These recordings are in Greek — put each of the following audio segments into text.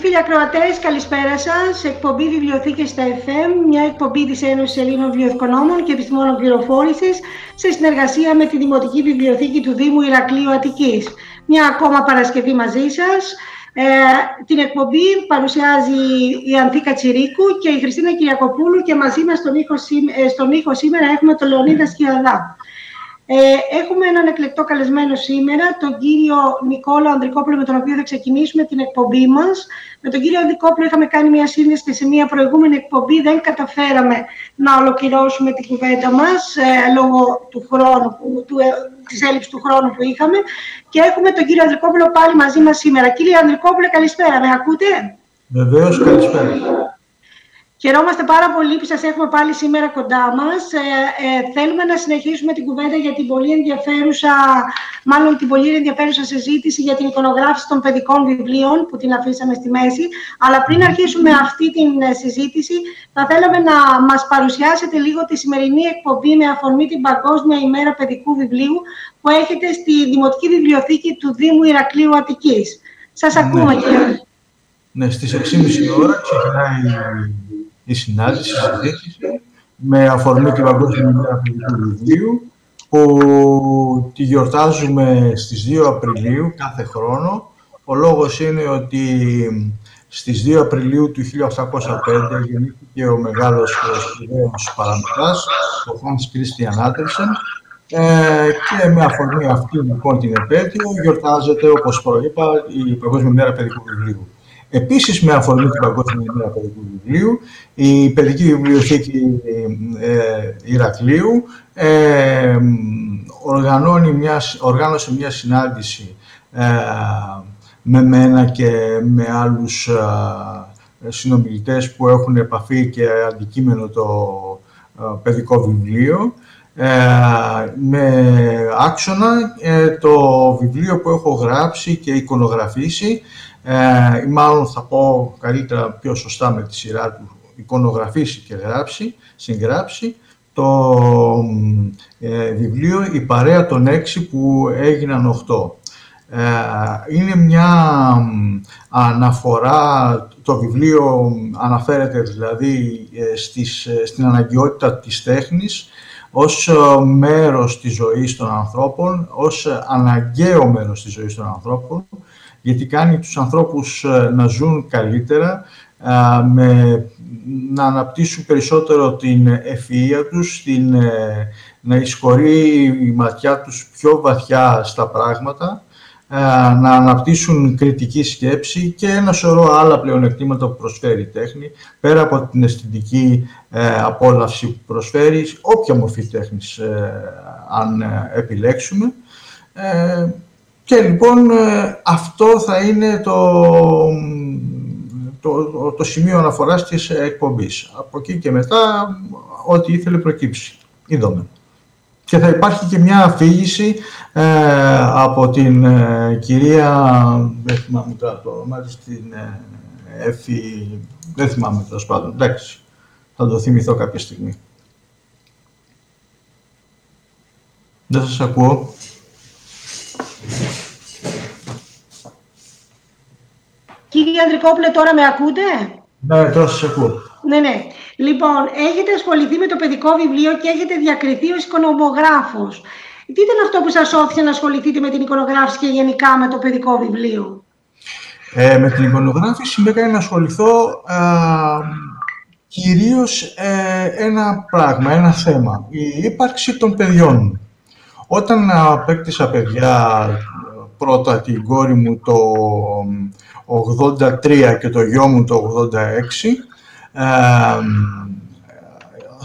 φίλοι ακροατές, καλησπέρα σας. Εκπομπή Βιβλιοθήκες στα FM, μια εκπομπή της Ένωσης Ελλήνων Βιβλιοθηκονόμων και Επιστημόνων Πληροφόρησης σε συνεργασία με τη Δημοτική Βιβλιοθήκη του Δήμου Ηρακλείου Αττικής. Μια ακόμα Παρασκευή μαζί σας. Ε, την εκπομπή παρουσιάζει η Ανθίκα Τσιρίκου και η Χριστίνα Κυριακοπούλου και μαζί μας στον ήχο, ε, στον ήχο σήμερα έχουμε τον Λεωνίδα Σκιαδά. Ε, έχουμε έναν εκλεκτό καλεσμένο σήμερα, τον κύριο Νικόλα Ανδρικόπουλο, με τον οποίο θα ξεκινήσουμε την εκπομπή μας. Με τον κύριο Ανδρικόπουλο είχαμε κάνει μια σύνδεση και σε μια προηγούμενη εκπομπή δεν καταφέραμε να ολοκληρώσουμε την κουβέντα μας ε, λόγω του χρόνου, του, ε, της έλλειψης του χρόνου που είχαμε. Και έχουμε τον κύριο Ανδρικόπουλο πάλι μαζί μας σήμερα. Κύριε Ανδρικόπουλο, καλησπέρα. Με ακούτε; Βεβαίως, καλησπέρα. Χαιρόμαστε πάρα πολύ που σας έχουμε πάλι σήμερα κοντά μας. Ε, ε, θέλουμε να συνεχίσουμε την κουβέντα για την πολύ ενδιαφέρουσα, μάλλον την πολύ ενδιαφέρουσα συζήτηση για την εικονογράφηση των παιδικών βιβλίων που την αφήσαμε στη μέση. Αλλά πριν αρχίσουμε αυτή την ε, συζήτηση, θα θέλαμε να μας παρουσιάσετε λίγο τη σημερινή εκπομπή με αφορμή την Παγκόσμια ημέρα παιδικού βιβλίου που έχετε στη Δημοτική Βιβλιοθήκη του Δήμου Ηρακλείου Αττικής. Σας ναι. ακούμε, κύριε. Ναι, στις 6.30 ώρα ξεκινάει η συνάντηση, η συζήτηση, με αφορμή την Παγκόσμια ημέρα παιδικού βιβλίου, που τη γιορτάζουμε στις 2 Απριλίου κάθε χρόνο. Ο λόγος είναι ότι στις 2 Απριλίου του 1805 γεννήθηκε ο μεγάλος σπουδαίος παραμετράς, ο Hans Christian Andersen, ε, και με αφορμή αυτή λοιπόν την επέτειο γιορτάζεται, όπως προείπα, η Παγκόσμια Μέρα Παιδικού Βιβλίου. Επίσης, με αφορμή την Παγκόσμια ημέρα παιδικού βιβλίου, η Παιδική Βιβλιοθήκη ε, Ηρακλείου ε, οργανώνει μιας, οργάνωσε μια συνάντηση ε, με μένα και με άλλους ε, συνομιλητές που έχουν επαφή και αντικείμενο το ε, παιδικό βιβλίο με άξονα το βιβλίο που έχω γράψει και εικονογραφήσει ε, μάλλον θα πω καλύτερα πιο σωστά με τη σειρά του, εικονογραφήσει και γράψει, συγγράψει το ε, βιβλίο «Η παρέα των έξι που έγιναν οχτώ». Ε, είναι μια αναφορά, το βιβλίο αναφέρεται δηλαδή ε, στις, ε, στην αναγκαιότητα της τέχνης ως μέρος της ζωής των ανθρώπων, ως αναγκαίο μέρος της ζωής των ανθρώπων, γιατί κάνει τους ανθρώπους ε, να ζουν καλύτερα, με, να αναπτύσσουν περισσότερο την ευφυΐα τους, την, ε, να εισχωρεί η ματιά τους πιο βαθιά στα πράγματα, να αναπτύσσουν κριτική σκέψη και ένα σωρό άλλα πλεονεκτήματα που προσφέρει η τέχνη, πέρα από την αισθητική ε, απόλαυση που προσφέρει, όποια μορφή τέχνης αν επιλέξουμε. Και λοιπόν ε, αυτό θα είναι το, το, το σημείο αναφοράς της εκπομπής. Από εκεί και μετά, ό,τι ήθελε προκύψει. Είδαμε. Και θα υπάρχει και μια αφήγηση ε, από την ε, κυρία, δεν θυμάμαι τώρα το όνομα της, την Εφη, δεν θυμάμαι τέλος πάντων, εντάξει, θα το θυμηθώ κάποια στιγμή. Δεν σας ακούω. Κύριε Ανδρικόπουλε, τώρα με ακούτε; Ναι, τώρα σας ακούω. Ναι, ναι. Λοιπόν, έχετε ασχοληθεί με το παιδικό βιβλίο και έχετε διακριθεί ως εικονομογράφος. Τι ήταν αυτό που σας όθησε να ασχοληθείτε με την εικονογράφηση και γενικά με το παιδικό βιβλίο; Ε, με την εικονογράφηση με έκανε να ασχοληθώ α, κυρίως ε, ένα πράγμα, ένα θέμα. Η ύπαρξη των παιδιών. Όταν απέκτησα παιδιά, πρώτα την κόρη μου το 83 και το γιο μου το 86, ε,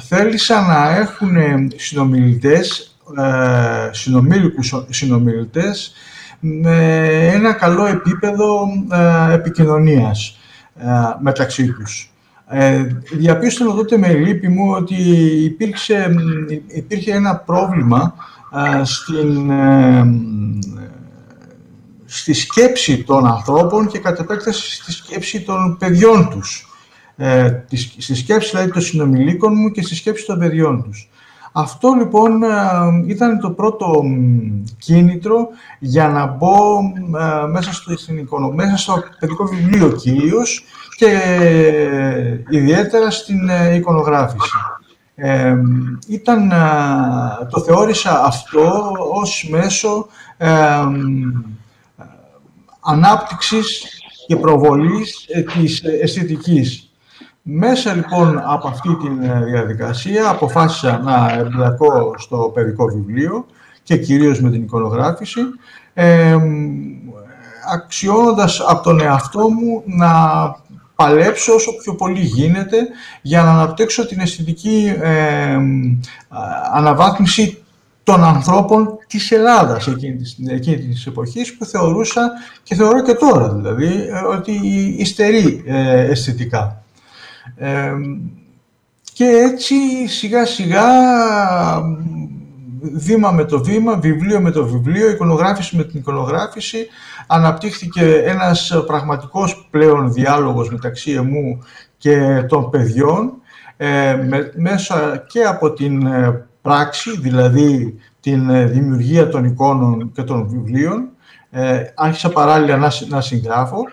θέλησα να έχουν συνομιλητές, ε, συνομίλικους συνομιλητές με ένα καλό επίπεδο ε, επικοινωνίας ε, μεταξύ τους. Ε, διαπίστωνα τότε με λύπη μου ότι υπήρξε, υπήρχε ένα πρόβλημα ε, στην στη σκέψη των ανθρώπων και κατ' επέκταση στη σκέψη των παιδιών τους. Ε, στη σκέψη δηλαδή των συνομιλίκων μου και στη σκέψη των παιδιών τους. Αυτό λοιπόν ε, ήταν το πρώτο κίνητρο για να μπω ε, μέσα στο, μέσα στο παιδικό βιβλίο κυρίως και ε, ιδιαίτερα στην εικονογράφηση. ήταν, το θεώρησα αυτό ως μέσο ανάπτυξης και προβολής ε, της αισθητικής. Μέσα λοιπόν από αυτή τη ε, διαδικασία αποφάσισα να εμπλακώ στο παιδικό βιβλίο και κυρίως με την εικονογράφηση, ε, αξιώνοντας από τον εαυτό μου να παλέψω όσο πιο πολύ γίνεται για να αναπτύξω την αισθητική ε, αναβάθμιση των ανθρώπων της Ελλάδας εκείνης της, εκείνης της εποχής που θεωρούσα και θεωρώ και τώρα δηλαδή ότι υστερεί αισθητικά. και έτσι σιγά σιγά βήμα με το βήμα, βιβλίο με το βιβλίο, εικονογράφηση με την εικονογράφηση, αναπτύχθηκε ένας πραγματικός πλέον διάλογος μεταξύ εμού και των παιδιών, ε, μέσα και από την ε, πράξη, δηλαδή την ε, δημιουργία των εικόνων και των βιβλίων. Ε, άρχισα παράλληλα να, να συγγράφω,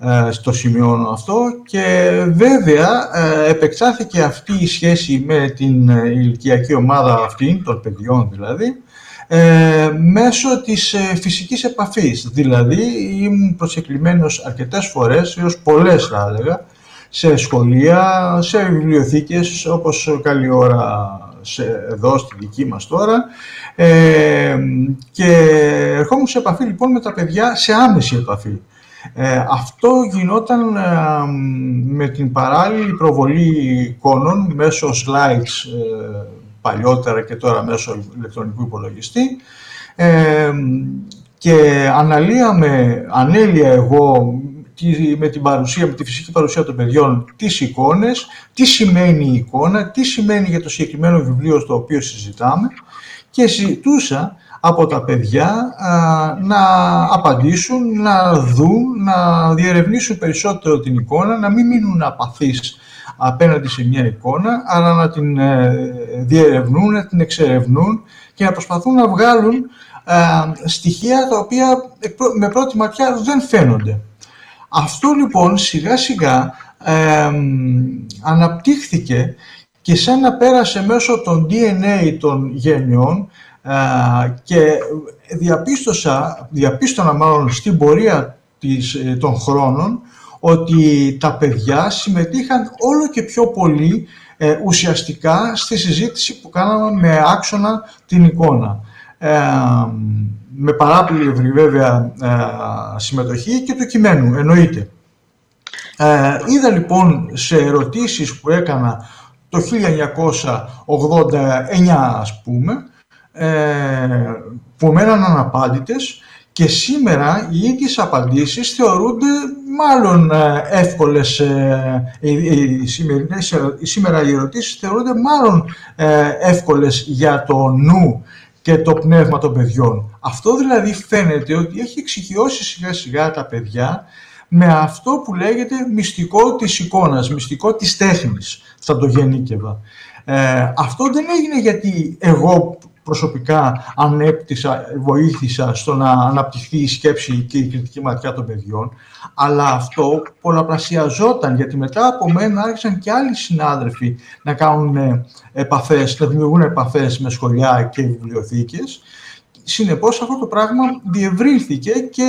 ε, στο σημείο αυτό και βέβαια ε, επεξάθηκε αυτή η σχέση με την ε, ηλικιακή ομάδα αυτή, των παιδιών δηλαδή, μέσω της φυσικής επαφής. Δηλαδή ήμουν προσεκλημένος αρκετές φορές, έως πολλές θα έλεγα, σε σχολεία, σε βιβλιοθήκες, όπως καλή ώρα σε, εδώ στη δική μας τώρα και ερχόμουν σε επαφή λοιπόν με τα παιδιά, σε άμεση επαφή. Ε, αυτό γινόταν ε, με την παράλληλη προβολή εικόνων μέσω slides ε, παλιότερα και τώρα μέσω ηλεκτρονικού υπολογιστή και αναλύαμε, ανέλυα εγώ με την παρουσία, με τη φυσική παρουσία των παιδιών τις εικόνες, τι σημαίνει η εικόνα, τι σημαίνει για το συγκεκριμένο βιβλίο στο οποίο συζητάμε και συζητούσα από τα παιδιά να απαντήσουν, να δουν, να διερευνήσουν περισσότερο την εικόνα, να μην μείνουν απαθείς απέναντι σε μια εικόνα, αλλά να την ε, διερευνούν, να την εξερευνούν και να προσπαθούν να βγάλουν στοιχεία τα οποία με πρώτη ματιά δεν φαίνονται. Αυτό λοιπόν σιγά σιγά αναπτύχθηκε και σαν να πέρασε μέσω των DNA των γενιών και διαπίστωσα, διαπίστωνα μάλλον στην πορεία της, ε, των χρόνων ότι τα παιδιά συμμετείχαν όλο και πιο πολύ ε, ουσιαστικά στη συζήτηση που κάναμε με άξονα την εικόνα. Ε, με παράπληρη βέβαια ε, συμμετοχή και του κειμένου, εννοείται. Ε, είδα λοιπόν σε ερωτήσεις που έκανα το 1989 ας πούμε, ε, που μέναν αναπάντητες και σήμερα οι ίδιες απαντήσεις θεωρούνται μάλλον ε, εύκολες, ε, οι, σημερινές, σήμερα οι ερωτήσεις θεωρούνται μάλλον εύκολες για το νου και το πνεύμα των παιδιών. Αυτό δηλαδή φαίνεται ότι έχει εξοικειώσει σιγά σιγά τα παιδιά με αυτό που λέγεται μυστικό της εικόνας, μυστικό της τέχνης, θα το γεννήκευα. Ε, αυτό δεν έγινε γιατί εγώ προσωπικά ανέπτυσα, βοήθησα στο να αναπτυχθεί η σκέψη και η κριτική ματιά των παιδιών, αλλά αυτό πολλαπλασιαζόταν, γιατί μετά από μένα άρχισαν και άλλοι συνάδελφοι να κάνουν ε, επαφές, να δημιουργούν επαφές με σχολιά και βιβλιοθήκες. Συνεπώς αυτό το πράγμα διευρύνθηκε και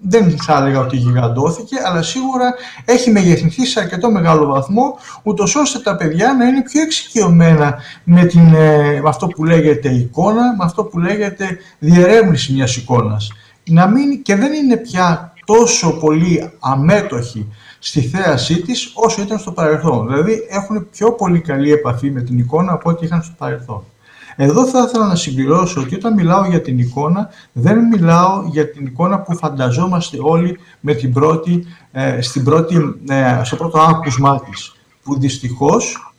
δεν θα έλεγα ότι γιγαντώθηκε, αλλά σίγουρα έχει μεγεθυνθεί σε αρκετό μεγάλο βαθμό, ούτως ώστε τα παιδιά να είναι πιο εξοικειωμένα με, την, ε, με αυτό που λέγεται εικόνα, με αυτό που λέγεται διερεύνηση μιας εικόνας. Να μην, και δεν είναι πια τόσο πολύ αμέτωχοι στη θέασή της όσο ήταν στο παρελθόν. Δηλαδή έχουν πιο πολύ καλή επαφή με την εικόνα από ό,τι είχαν στο παρελθόν. Εδώ θα ήθελα να συμπληρώσω ότι όταν μιλάω για την εικόνα, δεν μιλάω για την εικόνα που φανταζόμαστε όλοι με την πρώτη, ε, στην πρώτη, ε, στο πρώτο άκουσμά της, που δυστυχώς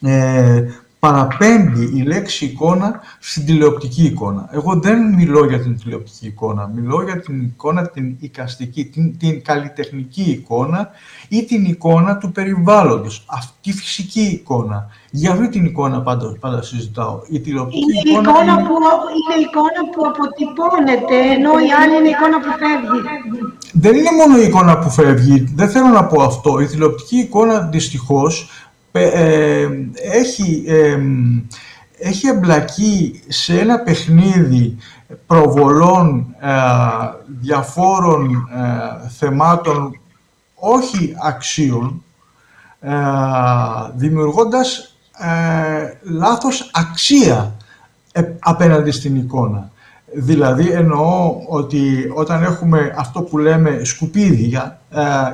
ε, παραπέμπει η λέξη εικόνα στην τηλεοπτική εικόνα. Εγώ δεν μιλώ για την τηλεοπτική εικόνα, μιλώ για την εικόνα την οικαστική, την, την καλλιτεχνική εικόνα ή την εικόνα του περιβάλλοντος, αυτή η φυσική εικόνα. Για αυτή την εικόνα πάντα, πάντα συζητάω. Η τηλεοπτική είναι εικόνα, εικόνα είναι... Που, είναι εικόνα που αποτυπώνεται, ενώ η άλλη είναι εικόνα που φεύγει. Δεν είναι μόνο η εικόνα που φεύγει, δεν θέλω να πω αυτό. Η τηλεοπτική εικόνα δυστυχώς ε, έχει, έχει εμπλακεί σε ένα παιχνίδι προβολών ε, διαφόρων ε, θεμάτων όχι αξίων, ε, δημιουργώντας λάθος αξία απέναντι στην εικόνα. Δηλαδή εννοώ ότι όταν έχουμε αυτό που λέμε σκουπίδια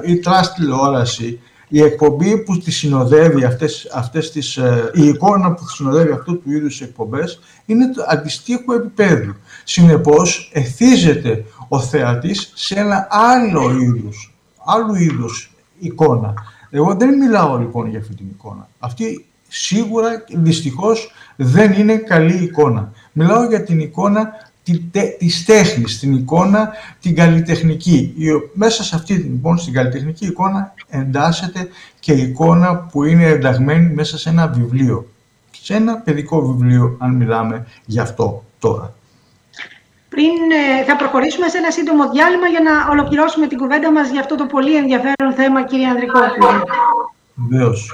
ή trash τηλεόραση η εκπομπή που τη συνοδεύει αυτές, αυτές τις, ε, η εικόνα που συνοδεύει αυτού του είδους εκπομπές είναι το αντιστοίχο επίπεδου. Συνεπώς, εθίζεται ο θεατής σε ένα άλλο είδους, άλλου είδους εικόνα. Εγώ δεν μιλάω λοιπόν για αυτή την εικόνα. Αυτή σίγουρα, δυστυχώς, δεν είναι καλή εικόνα. Μιλάω για την εικόνα της τέχνης, την εικόνα, την καλλιτεχνική. Μέσα σε αυτή λοιπόν, στην καλλιτεχνική εικόνα εντάσσεται και η εικόνα που είναι ενταγμένη μέσα σε ένα βιβλίο. Σε ένα παιδικό βιβλίο, αν μιλάμε γι' αυτό τώρα. Πριν ε, θα προχωρήσουμε σε ένα σύντομο διάλειμμα για να ολοκληρώσουμε την κουβέντα μας για αυτό το πολύ ενδιαφέρον θέμα, κύριε Ανδρικόπουλο. Βεβαίως.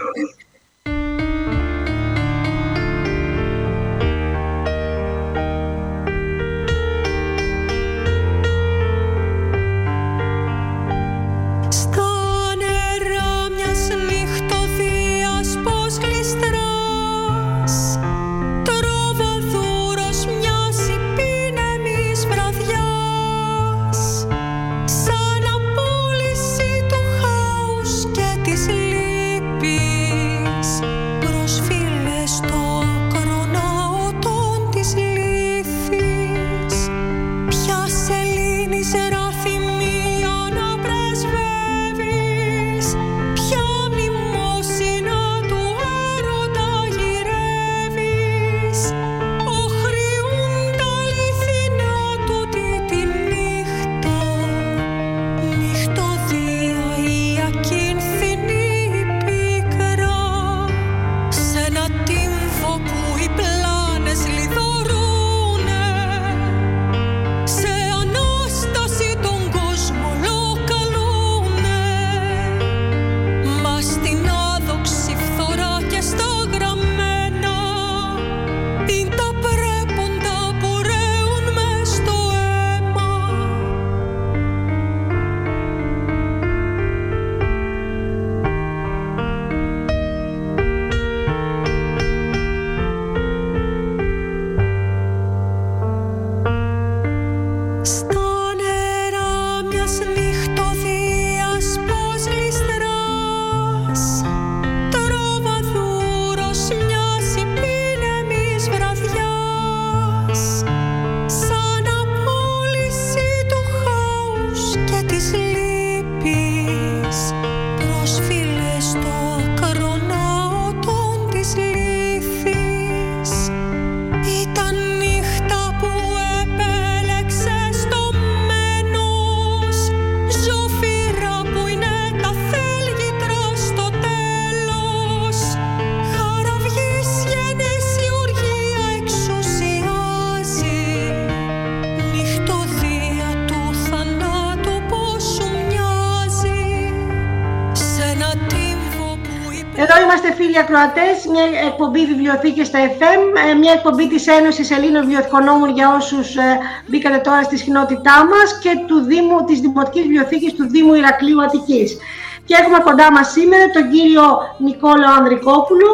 Μια εκπομπή βιβλιοθήκης στα FM, ε, μια εκπομπή της Ένωσης Ελλήνων Βιβλιοθηκονόμων για όσους ε, μπήκατε τώρα στη συχνότητά μας και του Δήμου, της Δημοτικής Βιβλιοθήκης του Δήμου Ηρακλείου Αττικής. Και έχουμε κοντά μας σήμερα τον κύριο Νικόλαο Ανδρικόπουλο,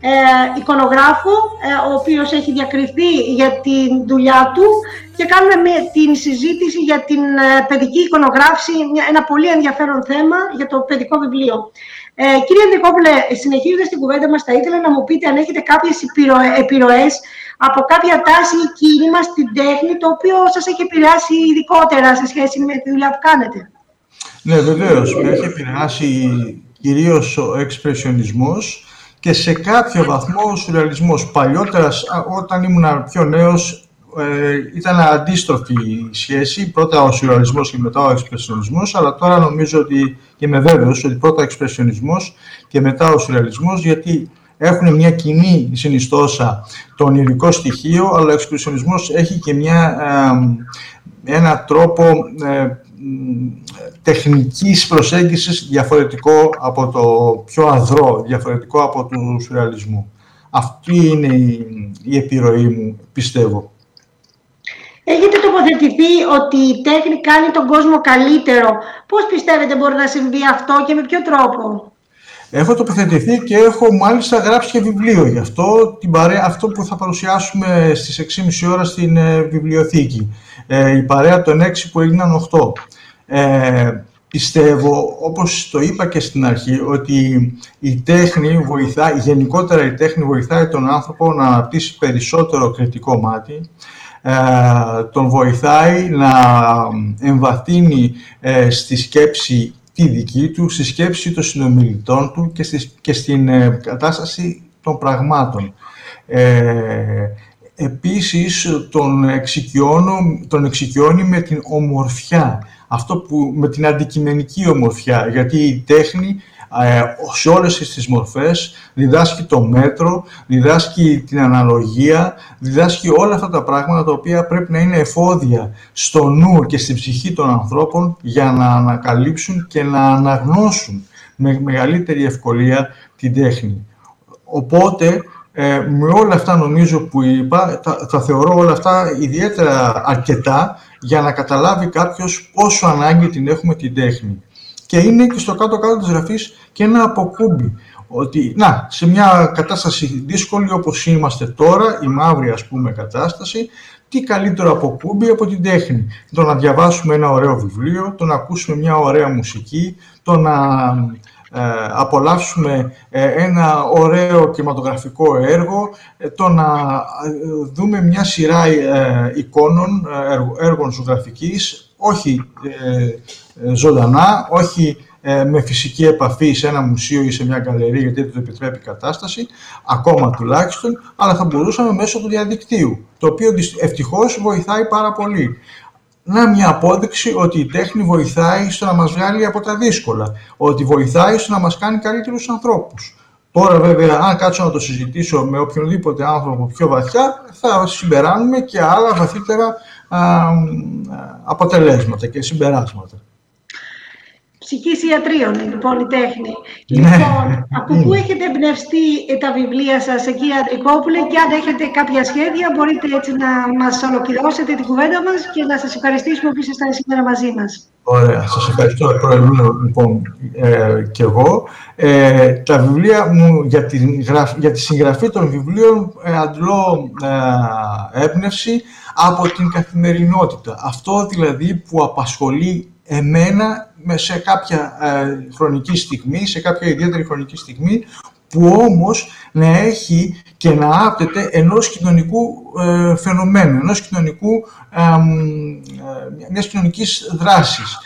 ε, εικονογράφο, ε, ο οποίος έχει διακριθεί για τη δουλειά του και κάνουμε με την συζήτηση για την παιδική εικονογράφηση, ένα πολύ ενδιαφέρον θέμα για το παιδικό βιβλίο. Ε, κύριε Αντρικόπουλε, συνεχίζοντας την κουβέντα μας, θα ήθελα να μου πείτε αν έχετε κάποιες επιρροές από κάποια τάση ή κίνημα στην τέχνη, το οποίο σας έχει επηρεάσει ειδικότερα σε σχέση με τη δουλειά που κάνετε. Ναι, βεβαίως. Με έχει επηρεάσει κυρίως ο εξπρεσιονισμός και σε κάποιο βαθμό ο σουρεαλισμός. Παλιότερα, όταν ήμουν πιο νέος, ε, ήταν αντίστροφη η σχέση, πρώτα ο σουρεαλισμός και μετά ο εξπρεσιονισμός, αλλά τώρα νομίζω ότι, και είμαι βέβαιος, ότι πρώτα ο εξπρεσιονισμός και μετά ο σουρεαλισμός, γιατί έχουν μια κοινή συνιστόσα το ονειρικό στοιχείο, αλλά ο εξπρεσιονισμός έχει και μια, ε, ένα τρόπο ε, τεχνικής προσέγγισης διαφορετικό από το πιο αδρό, διαφορετικό από του σουρεαλισμού. Αυτή είναι η, η επιρροή μου, πιστεύω. Έχετε τοποθετηθεί ότι η τέχνη κάνει τον κόσμο καλύτερο. Πώς πιστεύετε μπορεί να συμβεί αυτό και με ποιο τρόπο; Έχω τοποθετηθεί και έχω μάλιστα γράψει και βιβλίο γι' αυτό, την παρέα, αυτό που θα παρουσιάσουμε στις 6.30 ώρα στην ε, βιβλιοθήκη. Ε, η παρέα των 6 που έγιναν 8. Ε, πιστεύω, όπως το είπα και στην αρχή, ότι η τέχνη βοηθάει, γενικότερα η τέχνη βοηθάει τον άνθρωπο να αναπτύσσει περισσότερο κριτικό μάτι, ε, τον βοηθάει να εμβαθύνει ε, στη σκέψη τη δική του, στη σκέψη των συνομιλητών του και, στη, και στην ε, κατάσταση των πραγμάτων. Ε, επίσης, τον, τον εξοικειώνει με την ομορφιά, αυτό που, με την αντικειμενική ομορφιά, γιατί η τέχνη ε, σε όλες τις μορφές, διδάσκει το μέτρο, διδάσκει την αναλογία, διδάσκει όλα αυτά τα πράγματα τα οποία πρέπει να είναι εφόδια στο νου και στην ψυχή των ανθρώπων για να ανακαλύψουν και να αναγνώσουν με μεγαλύτερη ευκολία την τέχνη. Οπότε, ε, με όλα αυτά νομίζω που είπα, θα, θεωρώ όλα αυτά ιδιαίτερα αρκετά για να καταλάβει κάποιος πόσο ανάγκη την έχουμε την τέχνη. Και είναι και στο κάτω-κάτω της γραφής και ένα αποκούμπι. Ότι, να, σε μια κατάσταση δύσκολη όπως είμαστε τώρα, η μαύρη ας πούμε κατάσταση, τι καλύτερο αποκούμπι από την τέχνη; Το να διαβάσουμε ένα ωραίο βιβλίο, το να ακούσουμε μια ωραία μουσική, το να ε, απολαύσουμε ε, ένα ωραίο κινηματογραφικό έργο, ε, το να δούμε μια σειρά εικόνων, έργων ζωγραφικής, όχι ζωντανά, όχι με φυσική επαφή σε ένα μουσείο ή σε μια γκαλερία, γιατί δεν το επιτρέπει η κατάσταση, ακόμα τουλάχιστον, αλλά θα μπορούσαμε μέσω του διαδικτύου, το οποίο ευτυχώς βοηθάει πάρα πολύ να μια απόδειξη ότι η τέχνη βοηθάει στο να μας βγάλει από τα δύσκολα, ότι βοηθάει στο να μας κάνει καλύτερους ανθρώπους. Τώρα βέβαια, αν κάτσω να το συζητήσω με οποιονδήποτε άνθρωπο πιο βαθιά, θα συμπεράνουμε και άλλα βαθύτερα αποτελέσματα και συμπεράσματα ψυχής ιατρίων, λοιπόν, η τέχνη. Ναι. Λοιπόν, από πού έχετε εμπνευστεί τα βιβλία σας, κύριε Αντρικόπουλε, και αν έχετε κάποια σχέδια, μπορείτε έτσι να μας ολοκληρώσετε την κουβέντα μας και να σας ευχαριστήσουμε που ήσασταν σήμερα μαζί μας. Ωραία, σας ευχαριστώ, Πρόεδρε, λοιπόν, ε, και εγώ. Ε, τα βιβλία μου, για τη, για τη συγγραφή των βιβλίων, ε, αντλώ ε, έμπνευση από την καθημερινότητα. Αυτό δηλαδή που απασχολεί εμένα σε κάποια ε, χρονική στιγμή, σε κάποια ιδιαίτερη χρονική στιγμή, που όμως να έχει και να άπτεται ενός κοινωνικού ε, φαινομένου, ενός κοινωνικού, ε, μιας κοινωνικής δράσης.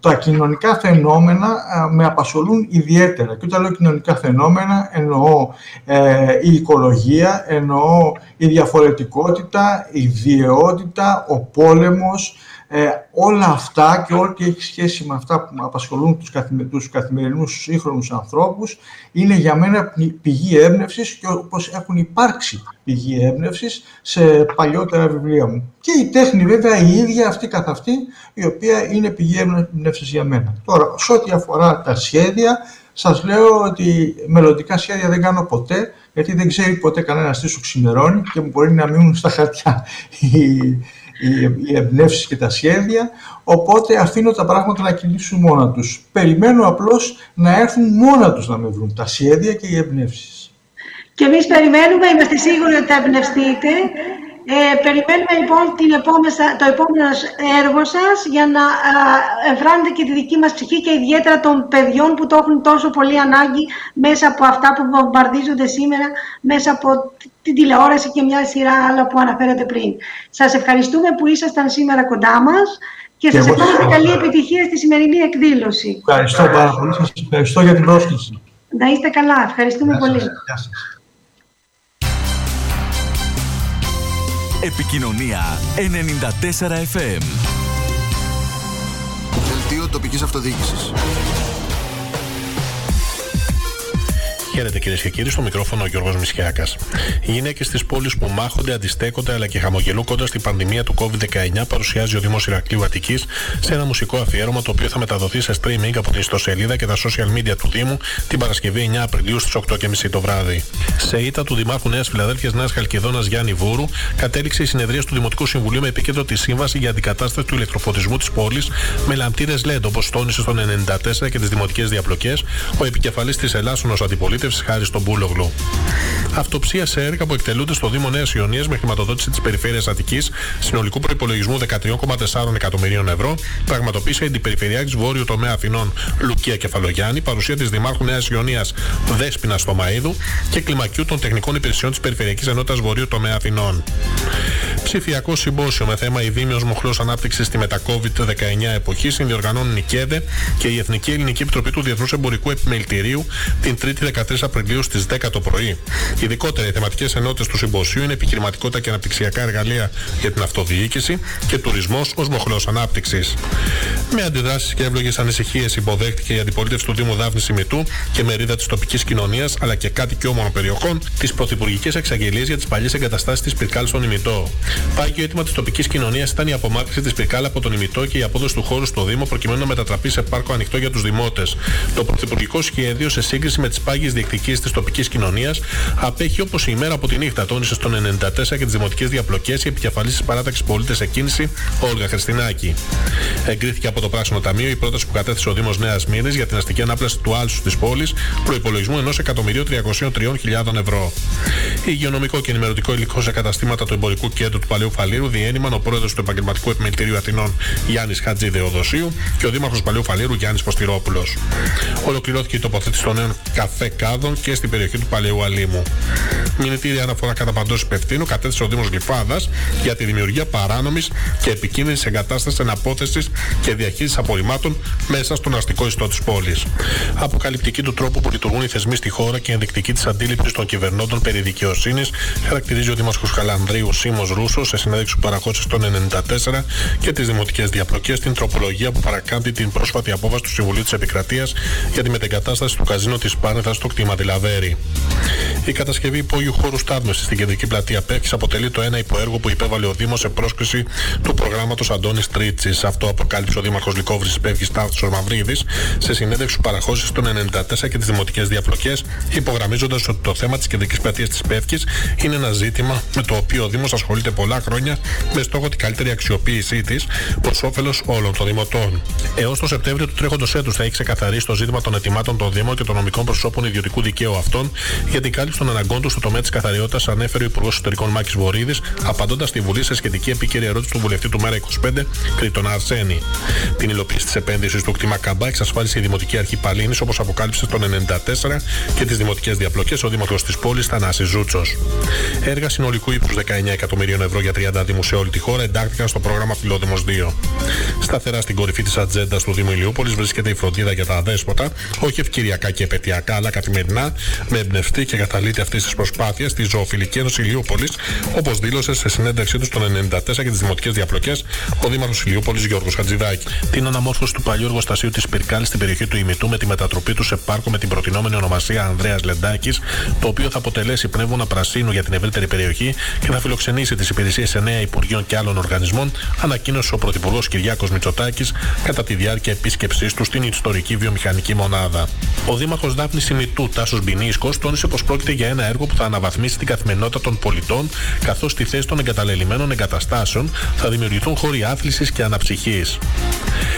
Τα κοινωνικά φαινόμενα με απασχολούν ιδιαίτερα. Και όταν λέω κοινωνικά φαινόμενα εννοώ η οικολογία, εννοώ η διαφορετικότητα, η βιαιότητα, ο πόλεμος, ε, όλα αυτά και ό,τι έχει σχέση με αυτά που απασχολούν τους, καθημε, τους καθημερινούς σύγχρονους ανθρώπους είναι για μένα πηγή έμπνευσης και όπως έχουν υπάρξει πηγή έμπνευσης σε παλιότερα βιβλία μου. Και η τέχνη βέβαια η ίδια αυτή καθ' αυτή η οποία είναι πηγή έμπνευσης για μένα. Τώρα, σε ό,τι αφορά τα σχέδια, σας λέω ότι μελλοντικά σχέδια δεν κάνω ποτέ, γιατί δεν ξέρει ποτέ κανένας τι σου ξημερώνει και μπορεί να μείνουν στα χαρτιά οι εμπνεύσεις και τα σχέδια, οπότε αφήνω τα πράγματα να κινήσουν μόνα τους. Περιμένω απλώς να έρθουν μόνα τους να με βρουν τα σχέδια και οι εμπνεύσεις. Και εμείς περιμένουμε, είμαστε σίγουροι ότι θα εμπνευστείτε. Ε, περιμένουμε λοιπόν την το επόμενο έργο σας για να εμφράνετε και τη δική μας ψυχή και ιδιαίτερα των παιδιών που το έχουν τόσο πολύ ανάγκη μέσα από αυτά που βομβαρδίζονται σήμερα, μέσα από την τηλεόραση και μια σειρά άλλα που αναφέρατε πριν. Σας ευχαριστούμε που ήσασταν σήμερα κοντά μας και, και σας ευχαριστώ καλή επιτυχία στη σημερινή εκδήλωση. Ευχαριστώ πάρα πολύ. Σας ευχαριστώ για την πρόσκληση. Να είστε καλά. Ευχαριστούμε πολύ. Επικοινωνία 94 FM. Δελτίο τοπικής αυτοδιοίκησης. Χαίρετε κυρίες και κύριοι, στο μικρόφωνο ο Γιώργος Μισιάκα. Οι γυναίκες της πόλης που μάχονται, αντιστέκονται αλλά και χαμογελούν κοντά στην πανδημία του COVID-19 παρουσιάζει ο Δήμος Ηρακλείου Αττικής σε ένα μουσικό αφιέρωμα το οποίο θα μεταδοθεί σε streaming από την ιστοσελίδα και τα social media του Δήμου την Παρασκευή 9 Απριλίου στις 8.30 το βράδυ. Σε ήττα του Δημάρχου Νέας Φιλαδέλφιας Νέας Χαλκιδόνα Γιάννη Βούρου κατέληξε η συνεδρία του Δημοτικού Συμβουλίου με επίκεντρο τη σύμβαση για αντικατάσταση του ηλεκτροφωτισμού της πόλης με λαμπτήρες LED όπως τόνισε στον 94 και τις δημοτικές διαπλοκές ο επικεφαλής της Ελλάσσονο Αντιπολίτευση επαλήθευση χάρη στον Πούλογλου. Αυτοψία σε έργα που εκτελούνται στο Δήμο Νέας Ιωνίας με χρηματοδότηση της Περιφέρειας Αττικής συνολικού προπολογισμού 13,4 εκατομμυρίων ευρώ, πραγματοποίησε η Αντιπεριφερειάρχης Βόρειο Τομέα Αθηνών Λουκία Κεφαλογιάννη, παρουσία της Δημάρχου Νέας Ιωνίας Δέσπινα Στομαίδου και κλιμακιού των τεχνικών υπηρεσιών της Περιφερειακής Ενότητας Βορείου Τομέα Αθηνών. Ψηφιακό συμπόσιο με θέμα Η Δήμιο Μοχλός Ανάπτυξης στη μετα-COVID-19 εποχή συνδιοργανώνουν η ΚΕΔΕ και η Εθνική Ελληνική Επιτροπή του Διεθνούς Εμπορικού Επιμελητηρίου την 3η 13 Απριλίου στις 10 το πρωί. Ειδικότερα, οι θεματικές ενότητες του συμποσίου είναι επιχειρηματικότητα και αναπτυξιακά εργαλεία για την αυτοδιοίκηση και τουρισμός ως μοχλός ανάπτυξης. Με αντιδράσεις και εύλογες ανησυχίες υποδέχτηκε η αντιπολίτευση του Δήμου Δάφνης Σιμητού και μερίδα της τοπικής κοινωνίας αλλά και κάτι και όμορων περιοχών τις πρωθυπουργικές εξαγγελίες για τις παλιές εγκαταστάσεις της Πυρκάλ στον ημιτό. Πάγιο αίτημα της τοπικής κοινωνίας ήταν η απομάκρυνση της Πυρκάλ από τον ημιτό και η απόδοση του χώρου στο Δήμο προκειμένου να μετατραπεί σε πάρκο ανοιχτό για τους δημότες. Το πρωθυπουργικό σχέδιο σε σύγκριση με τις πάγιες διεκδικήσεις της τοπικής κοινωνίας απέχει όπως η ημέρα από τη νύχτα, τόνισε στον 94 και τις δημοτικές διαπλοκές η επικεφαλής της παράταξης πολίτες σε κίνηση, Όλγα Χριστινάκη. Εγκρίθηκε από το Πράσινο Ταμείο η πρόταση που κατέθεσε ο Δήμος Νέας Μήνη για την αστική ανάπλαση του άλσου της πόλης προπολογισμού 1.303.000 ευρώ. Υγειονομικό και ενημερωτικό υλικό σε καταστήματα του εμπορικού κέντρου του Παλαιού Φαλήρου διένυμαν ο πρόεδρος του Επαγγελματικού Επιμελητηρίου Αθηνών Γιάννης Χατζή Δεοδοσίου και ο δήμαρχος Παλαιού Φαλήρου Γιάννης Ποστηρόπουλος. Ολοκληρώθηκε η τοποθέτηση των νέων καφέ κάδων και στην περιοχή του Παλαιού Αλήμου. Μηνυτήρια αναφορά κατά παντός υπευθύνου κατέθεσε ο Δήμος Γλυφάδας για τη δημιουργία παράνομης και επικίνδυνης εγκατάστασης εναπόθεση και διαχείρισης απορριμμάτων μέσα στον αστικό ιστό της πόλης. Αποκαλυπτική του τρόπου που λειτουργούν οι θεσμοί στη χώρα και ενδεικτική της αντίληψη των κυβερνώντων περί δικαιοσύνης χαρακτηρίζει ο Δήμαρχο Χαλανδρίου Σίμω Ρούσος σε συνέντευξη που παραχώρησε στο 94 και τις δημοτικές διαπλοκές την τροπολογία που παρακάμπτει την πρόσφατη απόφαση του Συμβουλίου της Επικρατείας για τη μετεγκατάσταση του καζίνο της Πάνεθας στο κτήμα Δηλαβέρη. Η κατασκευή υπόγειου χώρου στάθμευσης στην κεντρική πλατεία Πέρξη αποτελεί το ένα υποέργο που υπέβαλε ο Δήμος σε πρόσκληση του προγράμματος Αντώνης Τρίτσης. Αυτό αποκάλυψε ο Δήμαρχος Λικόβρη Πεύκη Τάφτο Μαυρίδη σε συνέντευξη που παραχώρησε στο 94 και τις δημοτικές διαπλοκές, υπογραμμίζοντας ότι το θέμα της κεντρικής πλατείας της Πεύκη είναι ένα ζήτημα με το οποίο ο Δήμος ασχολείται πολλά χρόνια με στόχο την καλύτερη αξιοποίησή της προς όφελος όλων των δημοτών. Έως το Σεπτέμβριο του τρέχοντος έτους θα έχει ξεκαθαρίσει το ζήτημα των ετοιμάτων των Δήμων και των νομικών προσώπων ιδιωτικού δικαίου αυτών για την κάλυψη των αναγκών του στο τομέα της καθαριότητας, ανέφερε ο Υπουργός Εσωτερικών Μάκης Βορύδης, απαντώντας στη Βουλή σε σχετική επίκαιρη ερώτηση του βουλευτή του Μέρα 25, Κρήτονα Αρσένη. Την υλοποίηση της επένδυσης του κτήμα Καμπά εξασφάλισε η Δημοτική Αρχή Παλίνη, όπως αποκάλυψε το 94 και τις δημοτικές διαπλοκές ο Δήμαρχος της πόλης Θανάσης Ζούτσος. Έργα συνολικού ύψους 19 εκατομμυρίων ευρώ για 30 Δήμους σε όλη τη χώρα εντάχθηκαν στο πρόγραμμα Φιλόδημος 2. Σταθερά στην κορυφή της ατζέντας του Δήμου Ηλιούπολης βρίσκεται η φροντίδα για τα αδέσποτα, όχι ευκαιριακά και επαιτειακά, αλλά καθημερινά, με εμπνευστή και καταλήτη αυτή τη προσπάθεια στη Ζωοφιλική Ένωσης Ηλιούπολης, όπως δήλωσε σε συνέντευξή του το 94 και τις δημοτικές διαπλοκές ο Δήμαρχος Ηλιούπολης Γιώργος Χατζηδάκη. Την αναμόρφωση του παλιού εργοστασίου της Πυρκάλης στην περιοχή του Ημιτού με τη μετατροπή του σε πάρκο με την προτινόμενη ονομασία Ανδρέας Λεντάκης, το οποίο θα αποτελέσει πνεύμονα πρασίνου για την ευρύτερη περιοχή και θα φιλοξενήσει τις υπηρεσίες εννέα Υπουργείων και άλλων οργανισμών, ανακοίνωσε ο Πρωθυπουργός Κυριάκος Μητσοτάκης κατά τη διάρκεια επίσκεψής του στην ιστορική βιομηχανική μονάδα. Ο Δήμαρχος Δάφνης Ημιτού, Τάσος Μπινίσκος, τόνισε πως πρόκειται για ένα έργο που θα αναβαθμίσει την καθημερινότητα των πολιτών, καθώς στη θέση των εγκαταλελειμμένων εγκαταστάσεων θα δημιουργηθούν χώροι άθλησης και αναψυχής.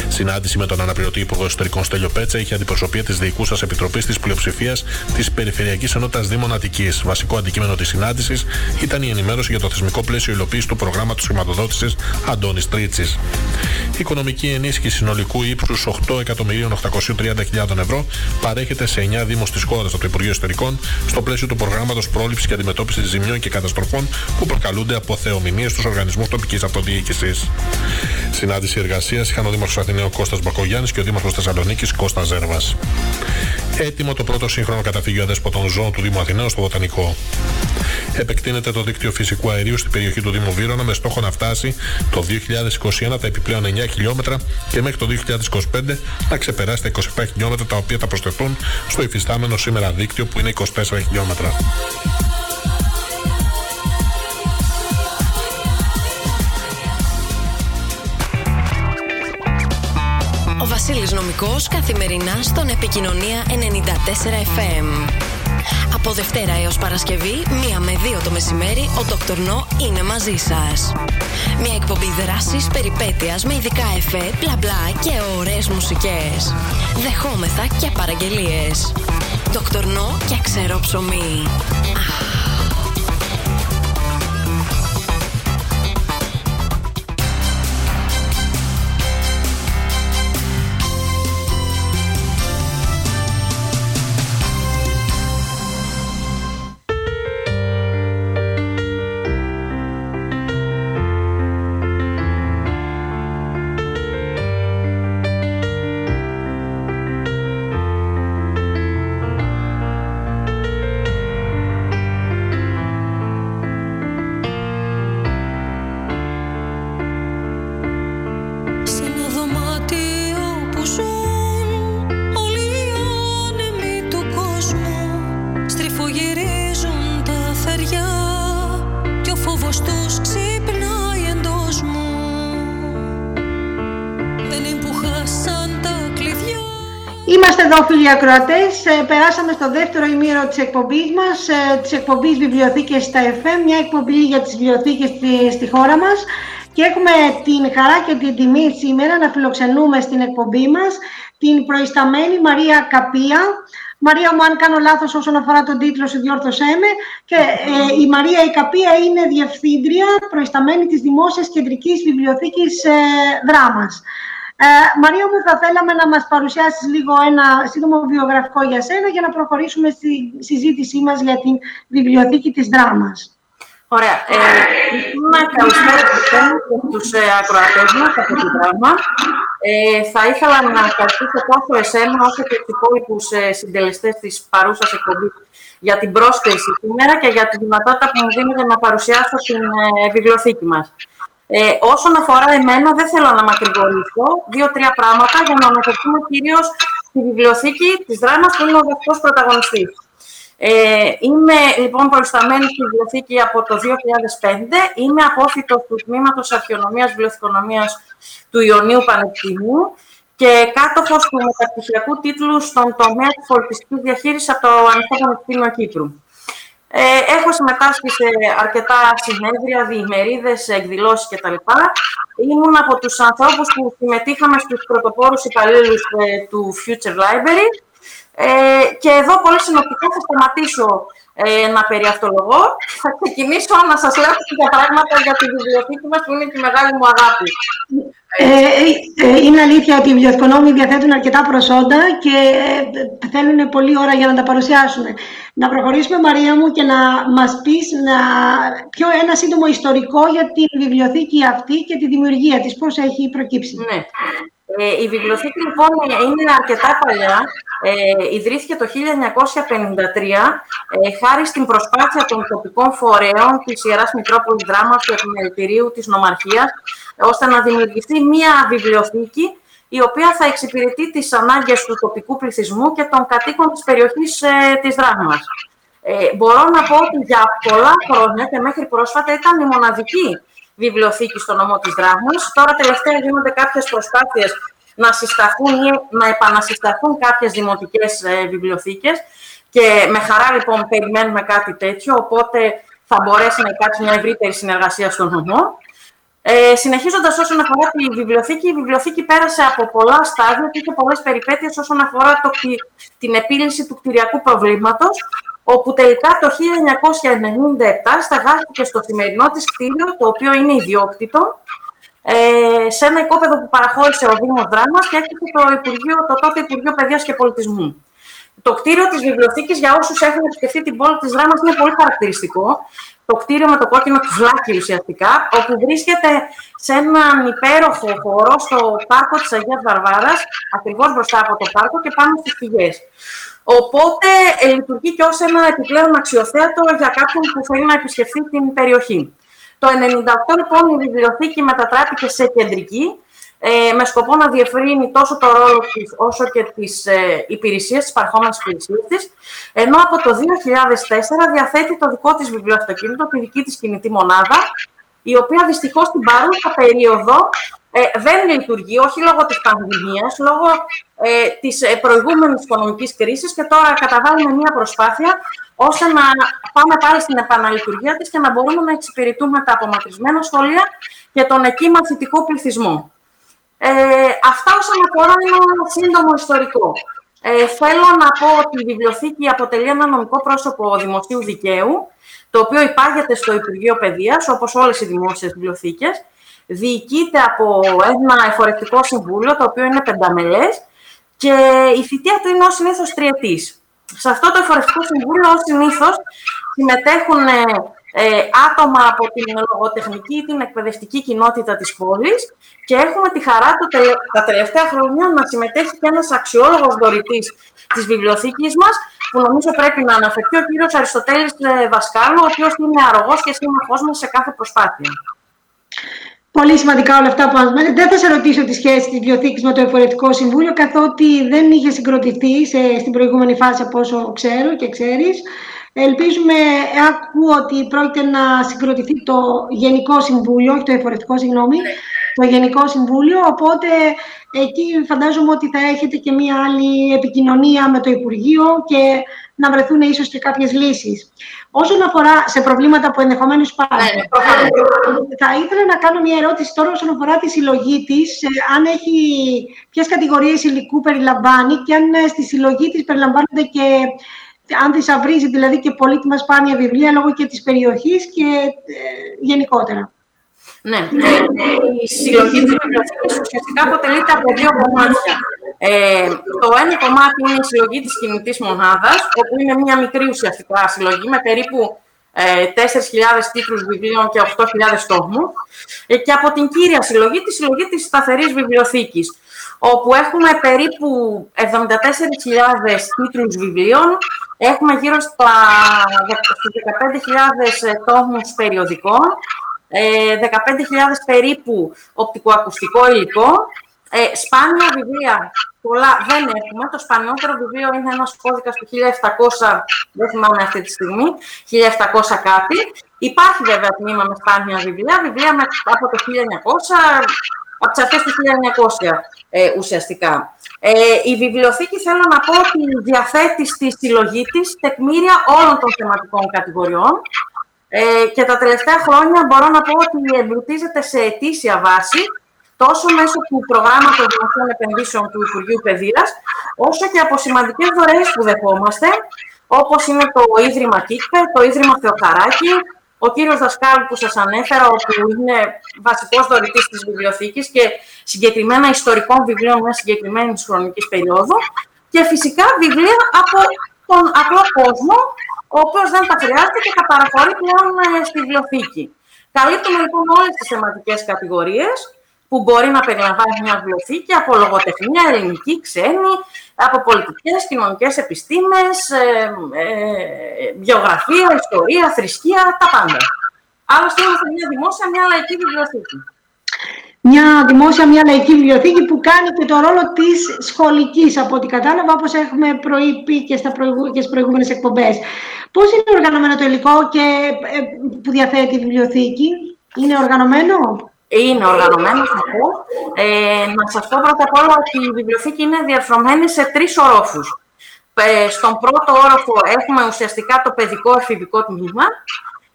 Συνάντηση με τον αναπληρωτή Υπουργό Εσωτερικών Στέλιο Πέτσα είχε αντιπροσωπεία της Διοικούσα Επιτροπής της Πλειοψηφίας της Περιφερειακής Ενότητας Δήμων Αττικής. Βασικό αντικείμενο της συνάντησης ήταν η ενημέρωση για το θεσμικό πλαίσιο υλοποίησης του προγράμματος χρηματοδότησης Αντώνης Τρίτσης. Οικονομική ενίσχυση συνολικού ύψους 8.830.000 ευρώ παρέχεται σε 9 Δήμους της χώρα από το Υπουργείο Εσωτερικών στο πλαίσιο του προγράμματος πρόληψης και αντιμετώπισης ζημιών και καταστροφών που προκαλούνται από θεομηνίες στους οργανισμούς τοπικής αυτοδιοίκησης. Συνάντηση εργασίας είχαν ο Δήμαρχος Αθηναίου Κώστας Μπακογιάννης και ο Δήμαρχος Θεσσαλονίκης Κώστας Ζέρβας. Έτοιμο το πρώτο σύγχρονο καταφύγιο αδέσποτων ζώων του Δήμου Αθηναίου στο Βοτανικό. Επεκτείνεται το δίκτυο φυσικού αερίου στην περιοχή του Δήμου Βύρονα με στόχο να φτάσει το 2021 τα επιπλέον 9 χιλιόμετρα και μέχρι το 2025 να ξεπεράσει τα 25 χιλιόμετρα τα οποία θα προσθεθούν στο υφιστάμενο σήμερα δίκτυο που είναι 24 χιλιόμετρα. Ο Βασίλης Νομικός καθημερινά στον Επικοινωνία 94 FM. Από Δευτέρα έως Παρασκευή, μία με δύο το μεσημέρι, ο Dr. No είναι μαζί σας. Μια εκπομπή δράσης, περιπέτειας με ειδικά εφέ, μπλα μπλα και ωραίες μουσικές. Δεχόμεθα και παραγγελίες. Dr. Dr. No και ξερό ψωμί. Εδώ φίλοι ακροατές, ε, περάσαμε στο δεύτερο ημίρο της εκπομπής μας, ε, της εκπομπής Βιβλιοθήκες στα FM, μια εκπομπή για τις βιβλιοθήκες στη, στη χώρα μας και έχουμε την χαρά και την τιμή σήμερα να φιλοξενούμε στην εκπομπή μας την προϊσταμένη Μαρία Καπία. Μαρία μου, αν κάνω λάθος όσον αφορά τον τίτλο σου, διόρθωσέ με. Και ε, η Μαρία η Καπία είναι διευθύντρια προϊσταμένη της Δημόσιας Κεντρικής Βιβλιοθήκης ε, Δράμας. Ε, Μαρία μου, θα θέλαμε να μας παρουσιάσεις λίγο ένα σύντομο βιογραφικό για σένα για να προχωρήσουμε στη συζήτησή μας για την βιβλιοθήκη της δράμας. Ωραία. Ε, να καλησπέρα και τους ε, ακροατές μας από τη δράμα. Ε, θα ήθελα να ευχαριστήσω τόσο εσένα όσο και τους υπόλοιπους ε, συντελεστές της παρούσας εκπομπής για την πρόσκληση σήμερα και για τη δυνατότητα που μου δίνετε να παρουσιάσω την ε, βιβλιοθήκη μας. Ε, όσον αφορά εμένα, δεν θέλω να μακρηγορήσω. Δύο-τρία πράγματα για να αναφερθούμε κυρίως στη βιβλιοθήκη της δράμα που είναι ο δεύτερο πρωταγωνιστής. Ε, είμαι λοιπόν προϊσταμένη στη βιβλιοθήκη από το 2005. Είμαι απόφυτο του τμήματος Αρχαιονομίας Βιβλιοθηκονομίας του Ιωνίου Πανεπιστημίου και κάτοχος του μεταπτυχιακού τίτλου στον τομέα της πολιτιστικής διαχείρισης από το Ανοιχτό Πανεπιστήμιο Κύπρου. Ε, έχω συμμετάσχει σε αρκετά συνέδρια, διημερίδες, εκδηλώσεις κτλ. Ήμουν από τους ανθρώπους που συμμετείχαμε στους πρωτοπόρους υπαλλήλους ε, του Future Library. Ε, και εδώ πολύ συνοπτικά θα σταματήσω ε, να περιαυτολογώ. Θα ξεκινήσω να σας λέω κάποια πράγματα για τη βιβλιοθήκη μας που είναι και η μεγάλη μου αγάπη. Ε, ε, είναι αλήθεια ότι οι βιβλιοθηκονόμοι διαθέτουν αρκετά προσόντα και ε, θέλουν πολλή ώρα για να τα παρουσιάσουν. Να προχωρήσουμε, Μαρία μου, και να μας πεις να... πιο ένα σύντομο ιστορικό για τη βιβλιοθήκη αυτή και τη δημιουργία της, πώς έχει προκύψει; Ναι. Ε, η βιβλιοθήκη, λοιπόν, είναι αρκετά παλιά. Ε, ιδρύθηκε το 1953, ε, χάρη στην προσπάθεια των τοπικών φορέων της Ιεράς Μητρόπολης Δράμας του Επιμελητηρίου της Νομαρχίας, ώστε να δημιουργηθεί μία βιβλιοθήκη η οποία θα εξυπηρετεί τις ανάγκες του τοπικού πληθυσμού και των κατοίκων της περιοχής ε, της Δράγμας. Ε, μπορώ να πω ότι για πολλά χρόνια και μέχρι πρόσφατα ήταν η μοναδική βιβλιοθήκη στο νομό της Δράγμας. Τώρα τελευταία γίνονται κάποιες προσπάθειες να συσταθούν ή να επανασυσταθούν κάποιες δημοτικές ε, βιβλιοθήκες και με χαρά λοιπόν περιμένουμε κάτι τέτοιο, οπότε θα μπορέσει να υπάρξει μια ευρύτερη συνεργασία στον νομό. Ε, Συνεχίζοντας όσον αφορά τη βιβλιοθήκη, η βιβλιοθήκη πέρασε από πολλά στάδια και είχε πολλές περιπέτειες όσον αφορά το, την επίλυση του κτηριακού προβλήματος, όπου τελικά το 1997 σταγάστηκε στο σημερινό της κτίριο, το οποίο είναι ιδιόκτητο, ε, σε ένα οικόπεδο που παραχώρησε ο Δήμος Δράμας και έκτισε το, Υπουργείο, το τότε Υπουργείο Παιδείας και Πολιτισμού. Το κτίριο της βιβλιοθήκης, για όσους έχουν επισκεφτεί την πόλη της Δράμας, είναι πολύ χαρακτηριστικό. Το κτίριο με το κόκκινο τουφλάκι ουσιαστικά, όπου βρίσκεται σε έναν υπέροχο χώρο στο πάρκο της Αγίας Βαρβάρας, ακριβώς μπροστά από το πάρκο και πάνω στις πηγές. Οπότε ε, λειτουργεί και ως ένα επιπλέον αξιοθέατο για κάποιον που θέλει να επισκεφθεί την περιοχή. Το 1998 λοιπόν η βιβλιοθήκη μετατράπηκε σε κεντρική ε, με σκοπό να διευρύνει τόσο το ρόλο της όσο και τις ε, υπηρεσίες, τις παρχόμενες υπηρεσίες της, ενώ από το 2004 διαθέτει το δικό της βιβλιοαυτοκίνητο, τη δική της κινητή μονάδα, η οποία δυστυχώς στην παρούσα περίοδο ε, δεν λειτουργεί, όχι λόγω της πανδημίας, λόγω ε, της ε, προηγούμενης οικονομικής κρίσης και τώρα καταβάλουμε μια προσπάθεια ώστε να πάμε πάλι στην επαναλειτουργία της και να μπορούμε να εξυπηρετούμε τα απομακρυσμένα σχολεία και τον εκεί μαθητικό πληθυσμό. Ε, αυτά όσον αφορά ένα σύντομο ιστορικό. Ε, θέλω να πω ότι η βιβλιοθήκη αποτελεί ένα νομικό πρόσωπο δημοσίου δικαίου, το οποίο υπάγεται στο Υπουργείο Παιδείας, όπως όλες οι δημόσιες βιβλιοθήκες. Διοικείται από ένα εφορευτικό συμβούλιο, το οποίο είναι πενταμελές, και η θητεία του είναι ως συνήθως τριετής. Σε αυτό το εφορευτικό συμβούλιο, ως συνήθως, συμμετέχουν ε, ε, άτομα από την λογοτεχνική ή την εκπαιδευτική κοινότητα της πόλης και έχουμε τη χαρά του τα τελευταία χρόνια να συμμετέχει και ένας αξιόλογος δωρητής της βιβλιοθήκης μας, που νομίζω πρέπει να αναφερθεί ο κύριος Αριστοτέλης ε, Δασκάλου, ο οποίος είναι αρρωγός και σύμμαχός μας σε κάθε προσπάθεια. Πολύ σημαντικά όλα αυτά που μας μένετε. Δεν θα σε ρωτήσω τη σχέση της βιβλιοθήκης με το Εφορετικό Συμβούλιο, καθότι δεν είχε συγκροτηθεί σε, στην προηγούμενη φάση από όσο ξέρω και ξέρεις. Ελπίζουμε, ακούω ότι πρόκειται να συγκροτηθεί το Γενικό Συμβούλιο, όχι το Εφορευτικό, συγγνώμη, ναι. το Γενικό Συμβούλιο, οπότε εκεί φαντάζομαι ότι θα έχετε και μία άλλη επικοινωνία με το Υπουργείο και να βρεθούν ίσως και κάποιες λύσεις. Όσον αφορά σε προβλήματα που ενδεχομένως υπάρχουν, ναι, θα ήθελα να κάνω μια ερώτηση τώρα όσον αφορά τη συλλογή της, αν έχει, ποιες κατηγορίες υλικού περιλαμβάνει και αν στη συλλογή της περιλαμβάνονται και αν θησαυρίζει δηλαδή και πολύτιμα σπάνια βιβλία λόγω και της περιοχής και ε, γενικότερα. Ναι, η συλλογή της βιβλιοθήκης ουσιαστικά αποτελείται από δύο κομμάτια. Ε, το ένα κομμάτι είναι η συλλογή της κινητής μονάδας, όπου είναι μια μικρή ουσιαστικά συλλογή με περίπου ε, 4.000 τίτλους βιβλίων και 8.000 τόμους. Ε, και από την κύρια συλλογή, τη συλλογή της σταθερής βιβλιοθήκης, όπου έχουμε περίπου 74.000 τίτλους βιβλίων, έχουμε γύρω στα 15.000 τόμους περιοδικών, 15.000 ε, περίπου οπτικοακουστικό υλικό, ε, σπάνια βιβλία πολλά δεν έχουμε. Το σπανιότερο βιβλίο είναι ένας κώδικας του 1700, δεν θυμάμαι αυτή τη στιγμή, 1700 κάτι. Υπάρχει βέβαια τμήμα με σπάνια βιβλία, βιβλία με, από το 1900, από τις αρχές του 1900 ε, ουσιαστικά. Ε, η βιβλιοθήκη θέλω να πω ότι διαθέτει στη συλλογή της τεκμήρια όλων των θεματικών κατηγοριών ε, και τα τελευταία χρόνια μπορώ να πω ότι εμπλουτίζεται σε αιτήσια βάση τόσο μέσω του προγράμματος δημοσίων επενδύσεων του Υπουργείου Παιδείας, όσο και από σημαντικές δωρεές που δεχόμαστε, όπως είναι το Ίδρυμα Κίκπε, το Ίδρυμα Θεοχαράκη, ο κύριος Δασκάλου που σας ανέφερα, που είναι βασικός δωρητής της βιβλιοθήκης και συγκεκριμένα ιστορικών βιβλίων μιας συγκεκριμένης χρονικής περίοδου και φυσικά βιβλία από τον απλό κόσμο, ο οποίος δεν τα χρειάζεται και τα παραχωρεί πλέον ε, στη βιβλιοθήκη. Καλύπτουμε λοιπόν όλες τις θεματικές κατηγορίες, που μπορεί να περιλαμβάνει μια βιβλιοθήκη από λογοτεχνία, ελληνική, ξένη, από πολιτικές, κοινωνικές επιστήμες, ε, ε, βιογραφία, ιστορία, θρησκεία, τα πάντα. Άλλωστε είμαστε μια δημόσια, μια λαϊκή βιβλιοθήκη. Μια δημόσια, μια λαϊκή βιβλιοθήκη που κάνει και το ρόλο της σχολικής, από ό,τι κατάλαβα, όπως έχουμε προείπει και, στα προηγου... και στις προηγούμενες εκπομπές. Πώς είναι οργανωμένο το υλικό και, ε, που διαθέτει η βιβλιοθήκη, είναι οργανωμένο; Είναι οργανωμένος, θα πω. Ε, να σας πω πρώτα απ' όλα ότι η βιβλιοθήκη είναι διαρθρωμένη σε τρεις ορόφους. Ε, στον πρώτο όροφο έχουμε ουσιαστικά το παιδικό εφηβικό τμήμα.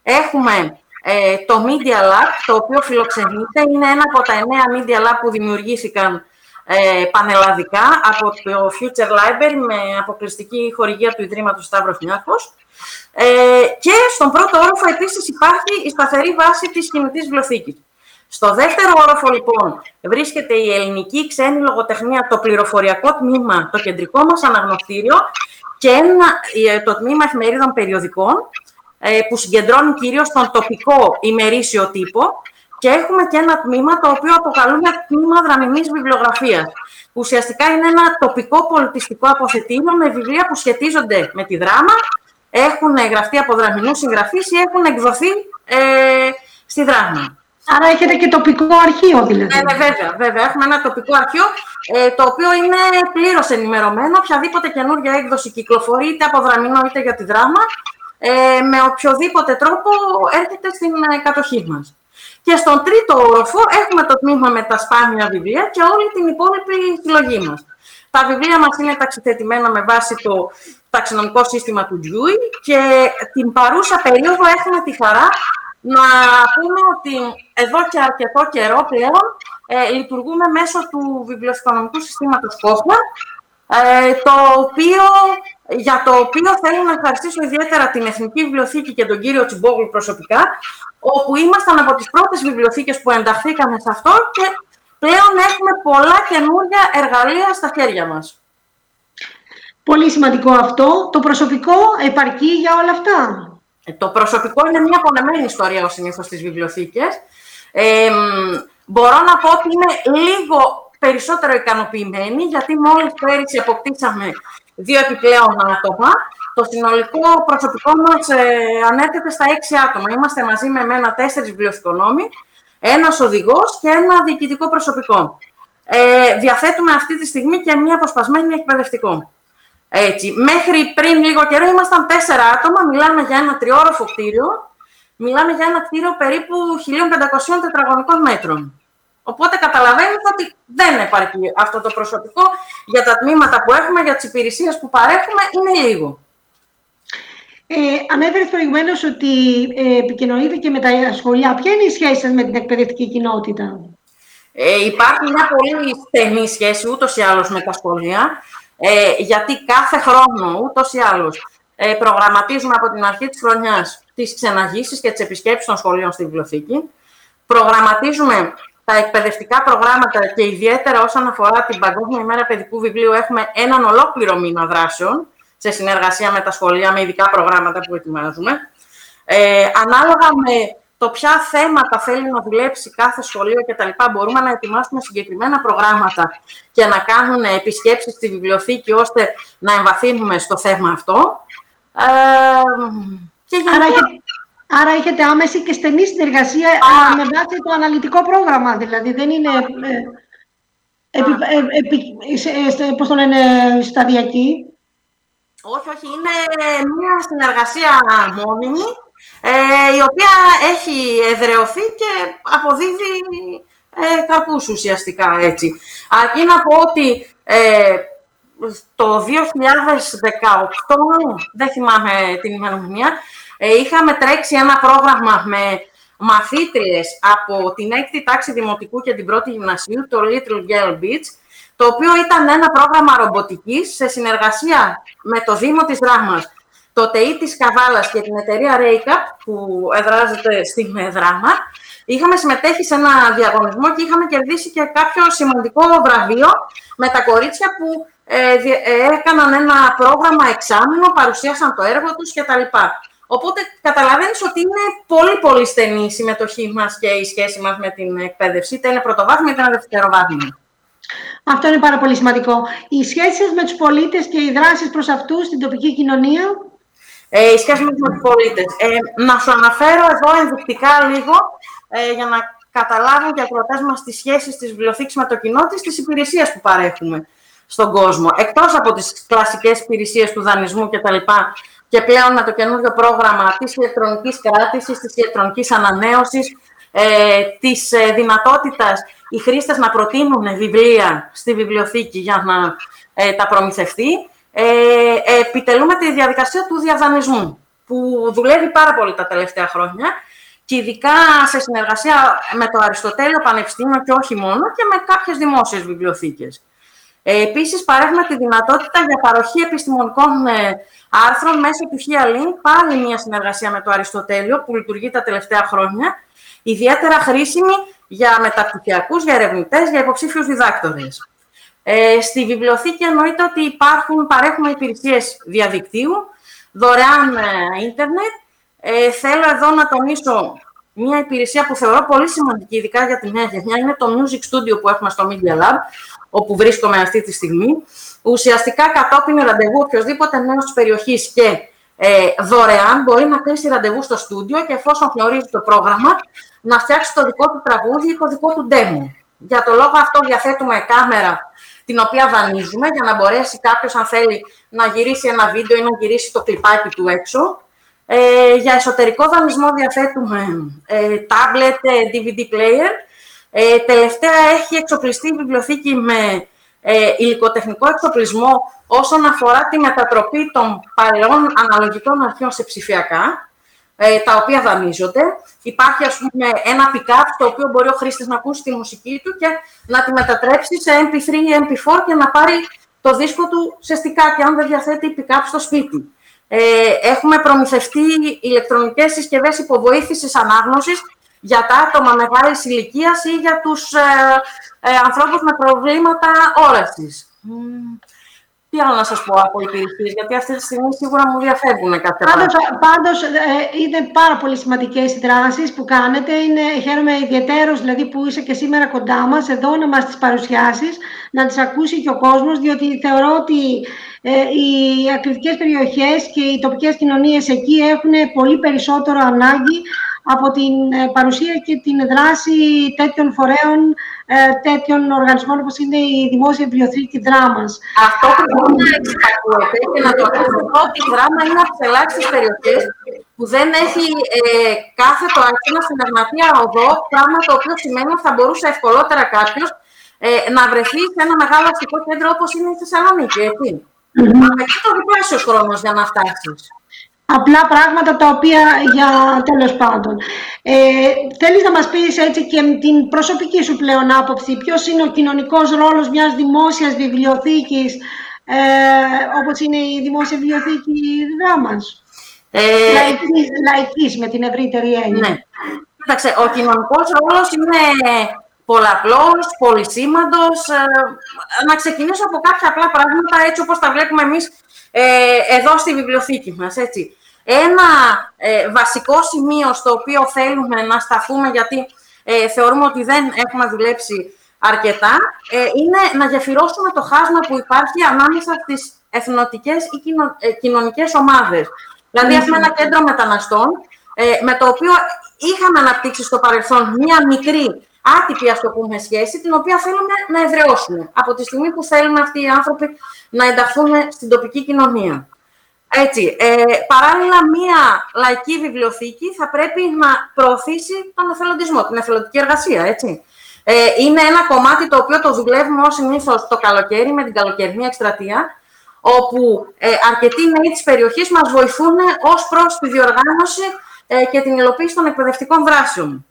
Έχουμε ε, το Media Lab, το οποίο φιλοξενείται. Είναι ένα από τα εννέα Media Lab που δημιουργήθηκαν ε, πανελλαδικά από το Future Library με αποκλειστική χορηγία του Ιδρύματος Σταύρος Νιάκος. Ε, και στον πρώτο όροφο επίσης υπάρχει η σταθερή βάση της κινητής βιβλιοθήκης. Στο δεύτερο όροφο, λοιπόν, βρίσκεται η ελληνική ξένη λογοτεχνία, το πληροφοριακό τμήμα, το κεντρικό μας αναγνωστήριο και ένα, ε, το τμήμα εφημερίδων περιοδικών, ε, που συγκεντρώνει κυρίως τον τοπικό ημερήσιο τύπο και έχουμε και ένα τμήμα το οποίο αποκαλούμε τμήμα δραμηνής βιβλιογραφίας, που ουσιαστικά είναι ένα τοπικό πολιτιστικό αποθετήριο με βιβλία που σχετίζονται με τη δράμα, έχουν γραφτεί από δραμηνούς συγγραφείς ή έχουν εκδοθεί ε, στη δράμα. Άρα έχετε και τοπικό αρχείο, δηλαδή. Ναι, ναι βέβαια, βέβαια. Έχουμε ένα τοπικό αρχείο, ε, το οποίο είναι πλήρως ενημερωμένο. Οποιαδήποτε καινούργια έκδοση κυκλοφορεί, είτε από δραμηνό είτε για τη δράμα, ε, με οποιοδήποτε τρόπο έρχεται στην ε, κατοχή μας. Και στον τρίτο όροφο έχουμε το τμήμα με τα σπάνια βιβλία και όλη την υπόλοιπη συλλογή μας. Τα βιβλία μας είναι ταξιθετημένα με βάση το ταξινομικό σύστημα του Dewey και την παρούσα περίοδο έχουμε τη χαρά να πούμε ότι εδώ και αρκετό καιρό πλέον ε, λειτουργούμε μέσω του βιβλιοθηκονομικού συστήματος COFMA, ε, το οποίο, για το οποίο θέλω να ευχαριστήσω ιδιαίτερα την Εθνική Βιβλιοθήκη και τον κύριο Τσιμπόγλου προσωπικά, όπου ήμασταν από τις πρώτες βιβλιοθήκες που ενταχθήκαμε σε αυτό και πλέον έχουμε πολλά καινούργια εργαλεία στα χέρια μας. Πολύ σημαντικό αυτό. Το προσωπικό επαρκεί για όλα αυτά. Ε, το προσωπικό είναι μια απονεμένη ιστορία ως συνήθως στις βιβλιοθήκες. Ε, μπορώ να πω ότι είμαι λίγο περισσότερο ικανοποιημένη, γιατί μόλις πέρυσι αποκτήσαμε δύο επιπλέον άτομα. Το συνολικό προσωπικό μας ε, ανέρχεται στα έξι άτομα. Είμαστε μαζί με εμένα τέσσερις βιβλιοθηκονόμοι, ένας οδηγός και ένα διοικητικό προσωπικό. Ε, διαθέτουμε αυτή τη στιγμή και μια αποσπασμένη εκπαιδευτικό. Έτσι. Μέχρι πριν λίγο καιρό ήμασταν τέσσερα άτομα, μιλάμε για ένα τριόροφο κτίριο, μιλάμε για ένα κτίριο περίπου 1500 τετραγωνικών μέτρων. Οπότε καταλαβαίνετε ότι δεν επαρκεί αυτό το προσωπικό για τα τμήματα που έχουμε, για τις υπηρεσίες που παρέχουμε, είναι λίγο. Ε, Ανέφερες προηγουμένως ότι ε, επικοινωνείτε και με τα σχολεία. Ποια είναι η σχέση σας με την εκπαιδευτική κοινότητα; Ε, υπάρχει μια πολύ στενή σχέση ούτως ή άλλως με τα σχολεία, ε, γιατί κάθε χρόνο ούτως ή άλλως ε, προγραμματίζουμε από την αρχή της χρονιάς τις ξεναγήσεις και τις επισκέψεις των σχολείων στη βιβλιοθήκη. Προγραμματίζουμε τα εκπαιδευτικά προγράμματα και ιδιαίτερα όσον αφορά την Παγκόσμια ημέρα παιδικού βιβλίου έχουμε έναν ολόκληρο μήνα δράσεων σε συνεργασία με τα σχολεία, με ειδικά προγράμματα που ετοιμάζουμε. Ε, ανάλογα με το ποια θέματα θέλει να δουλέψει κάθε σχολείο κτλ. Μπορούμε να ετοιμάσουμε συγκεκριμένα προγράμματα και να κάνουν επισκέψεις στη βιβλιοθήκη ώστε να εμβαθύνουμε στο θέμα αυτό. Ε, και Άρα έχετε άμεση και στενή συνεργασία με βάση το αναλυτικό πρόγραμμα, δηλαδή δεν είναι ε, επί, ε, ε, πώς το λένε, σταδιακή. Όχι, όχι, είναι μια συνεργασία μόνιμη, η οποία έχει εδρεωθεί και αποδίδει ε, καρπούς ουσιαστικά έτσι. Αρκεί να πω ότι το 2018, δεν θυμάμαι την ημερομηνία, ε, είχαμε τρέξει ένα πρόγραμμα με μαθήτριες από την έκτη τάξη δημοτικού και την πρώτη γυμνασίου, το Little Girl Beach, το οποίο ήταν ένα πρόγραμμα ρομποτικής σε συνεργασία με το Δήμο της Δράμας, το ΤΕΙ της Καβάλας και την εταιρεία Raycap, που εδράζεται στην Δράμα. Είχαμε συμμετέχει σε ένα διαγωνισμό και είχαμε κερδίσει και κάποιο σημαντικό βραβείο με τα κορίτσια που ε, ε, έκαναν ένα πρόγραμμα εξάμεινο, παρουσίασαν το έργο τους κτλ. Οπότε καταλαβαίνεις ότι είναι πολύ πολύ στενή η συμμετοχή μας και η σχέση μας με την εκπαίδευση, είτε είναι πρωτοβάθμια είτε είναι δευτεροβάθμια. Αυτό είναι πάρα πολύ σημαντικό. Οι σχέσεις με τους πολίτες και οι δράσεις προς αυτούς στην τοπική κοινωνία; Ε, οι σχέσεις με τους πολίτες. Ε, να σου αναφέρω εδώ ενδεικτικά λίγο, ε, για να καταλάβουν και οι ακροατές μας τις σχέσεις της βιβλιοθήκης με το κοινό της, τις υπηρεσίες που παρέχουμε στον κόσμο. Εκτός από τις κλασικές υπηρεσίες του δανεισμού κτλ και πλέον με το καινούργιο πρόγραμμα της ηλεκτρονικής κράτησης, της ηλεκτρονικής ανανέωσης, ε, της ε, δυνατότητας οι χρήστες να προτείνουν βιβλία στη βιβλιοθήκη για να ε, τα προμηθευτεί, ε, επιτελούμε τη διαδικασία του διαδανεισμού, που δουλεύει πάρα πολύ τα τελευταία χρόνια και ειδικά σε συνεργασία με το Αριστοτέλειο Πανεπιστήμιο και όχι μόνο και με κάποιες δημόσιες βιβλιοθήκες. Ε, επίσης, παρέχουμε τη δυνατότητα για παροχή επιστημονικών ε, άρθρων μέσω του HeaLink, πάλι μια συνεργασία με το Αριστοτέλειο που λειτουργεί τα τελευταία χρόνια, ιδιαίτερα χρήσιμη για μεταπτυχιακούς, για ερευνητές, για υποψήφιους διδάκτορες. Ε, στη βιβλιοθήκη εννοείται ότι υπάρχουν, παρέχουμε υπηρεσίες διαδικτύου, δωρεάν ε, ίντερνετ. Ε, θέλω εδώ να τονίσω μια υπηρεσία που θεωρώ πολύ σημαντική, ειδικά για την νέα γενιά, είναι το Music Studio που έχουμε στο Media Lab, όπου βρίσκομαι αυτή τη στιγμή. Ουσιαστικά κατόπιν ραντεβού οποιοδήποτε νέος τη περιοχής και ε, δωρεάν μπορεί να κλείσει ραντεβού στο στούντιο και εφόσον γνωρίζει το πρόγραμμα να φτιάξει το δικό του τραγούδι ή το δικό του demo. Για το λόγο αυτό διαθέτουμε κάμερα την οποία δανείζουμε για να μπορέσει κάποιος αν θέλει να γυρίσει ένα βίντεο ή να γυρίσει το κλιπάκι του έξω. Ε, για εσωτερικό δανεισμό διαθέτουμε ε, tablet, DVD ε, player ε, τελευταία έχει εξοπλιστεί η βιβλιοθήκη με ε, υλικοτεχνικό εξοπλισμό όσον αφορά τη μετατροπή των παλαιών αναλογικών αρχείων σε ψηφιακά, ε, τα οποία δανείζονται. Υπάρχει, ας πούμε, ένα pick-up, το οποίο μπορεί ο χρήστης να ακούσει τη μουσική του και να τη μετατρέψει σε MP3 ή MP4 και να πάρει το το δίσκο του ουσιαστικά και αν δεν διαθέτει pick-up στο σπίτι. Ε, έχουμε προμηθευτεί ηλεκτρονικές συσκευές υποβοήθησης ανάγνωσης για τα άτομα μεγάλης ηλικίας ή για τους ε, ε, ανθρώπους με προβλήματα όρασης. Τι άλλο να σας πω από υπηρεσίες, γιατί αυτή τη στιγμή σίγουρα μου διαφεύγουν κάποια πάντως, Πάντως, ε, είναι πάρα πολύ σημαντικές οι δράσεις που κάνετε. Είναι, χαίρομαι ιδιαίτερος δηλαδή, που είσαι και σήμερα κοντά μας, εδώ να μας τις παρουσιάσεις, να τις ακούσει και ο κόσμος, διότι θεωρώ ότι ε, οι ακριτικές περιοχές και οι τοπικές κοινωνίες εκεί έχουν πολύ περισσότερο ανάγκη από την ε, παρουσία και την δράση τέτοιων φορέων, ε, τέτοιων οργανισμών όπως είναι η Δημόσια Βιβλιοθήκη Δράμας. Αυτό που πρέπει να εξυπακούεται και να το ακούσουμε ότι η Δράμα είναι από τις ελάχιστες περιοχές που δεν έχει ε, κάθετο αρχήνα στην Αγνατία οδό, πράγμα το οποίο σημαίνει ότι θα μπορούσε ευκολότερα κάποιος ε, να βρεθεί σε ένα μεγάλο αστικό κέντρο όπως είναι η Θεσσαλονίκη, έτσι. Mm-hmm. Αλλά και το διπλάσιο χρόνος για να φτάσεις απλά πράγματα τα οποία για τέλος πάντων. Ε, θέλεις να μας πεις έτσι και την προσωπική σου πλέον άποψη, ποιος είναι ο κοινωνικός ρόλος μιας δημόσιας βιβλιοθήκης, ε, όπως είναι η Δημόσια Βιβλιοθήκη Δράμας; Ε, λαϊκής, λαϊκής, με την ευρύτερη έννοια. Ναι. Κοίταξε, ο κοινωνικός ρόλος είναι πολλαπλός, πολυσήμαντος. Ε, να ξεκινήσω από κάποια απλά πράγματα, έτσι όπως τα βλέπουμε εμείς ε, εδώ στη βιβλιοθήκη μας, έτσι. Ένα ε, βασικό σημείο στο οποίο θέλουμε να σταθούμε, γιατί ε, θεωρούμε ότι δεν έχουμε δουλέψει αρκετά, ε, είναι να γεφυρώσουμε το χάσμα που υπάρχει ανάμεσα στις εθνοτικές ή κοινο, ε, κοινωνικές ομάδες. Δηλαδή, έχουμε ένα κέντρο μεταναστών, με το οποίο είχαμε αναπτύξει στο παρελθόν μία μικρή άτυπη, ας το πούμε, σχέση, την οποία θέλουμε να εδραιώσουμε. Από τη στιγμή που θέλουν αυτοί οι άνθρωποι να ενταχθούν στην τοπική κοινωνία. Έτσι, ε, παράλληλα, μία λαϊκή βιβλιοθήκη θα πρέπει να προωθήσει τον εθελοντισμό, την εθελοντική εργασία, έτσι. Ε, είναι ένα κομμάτι το οποίο το δουλεύουμε ως συνήθως το καλοκαίρι με την καλοκαιρινή εκστρατεία, όπου ε, αρκετοί νέοι της περιοχής μας βοηθούν ως προς τη διοργάνωση ε, και την υλοποίηση των εκπαιδευτικών δράσεων.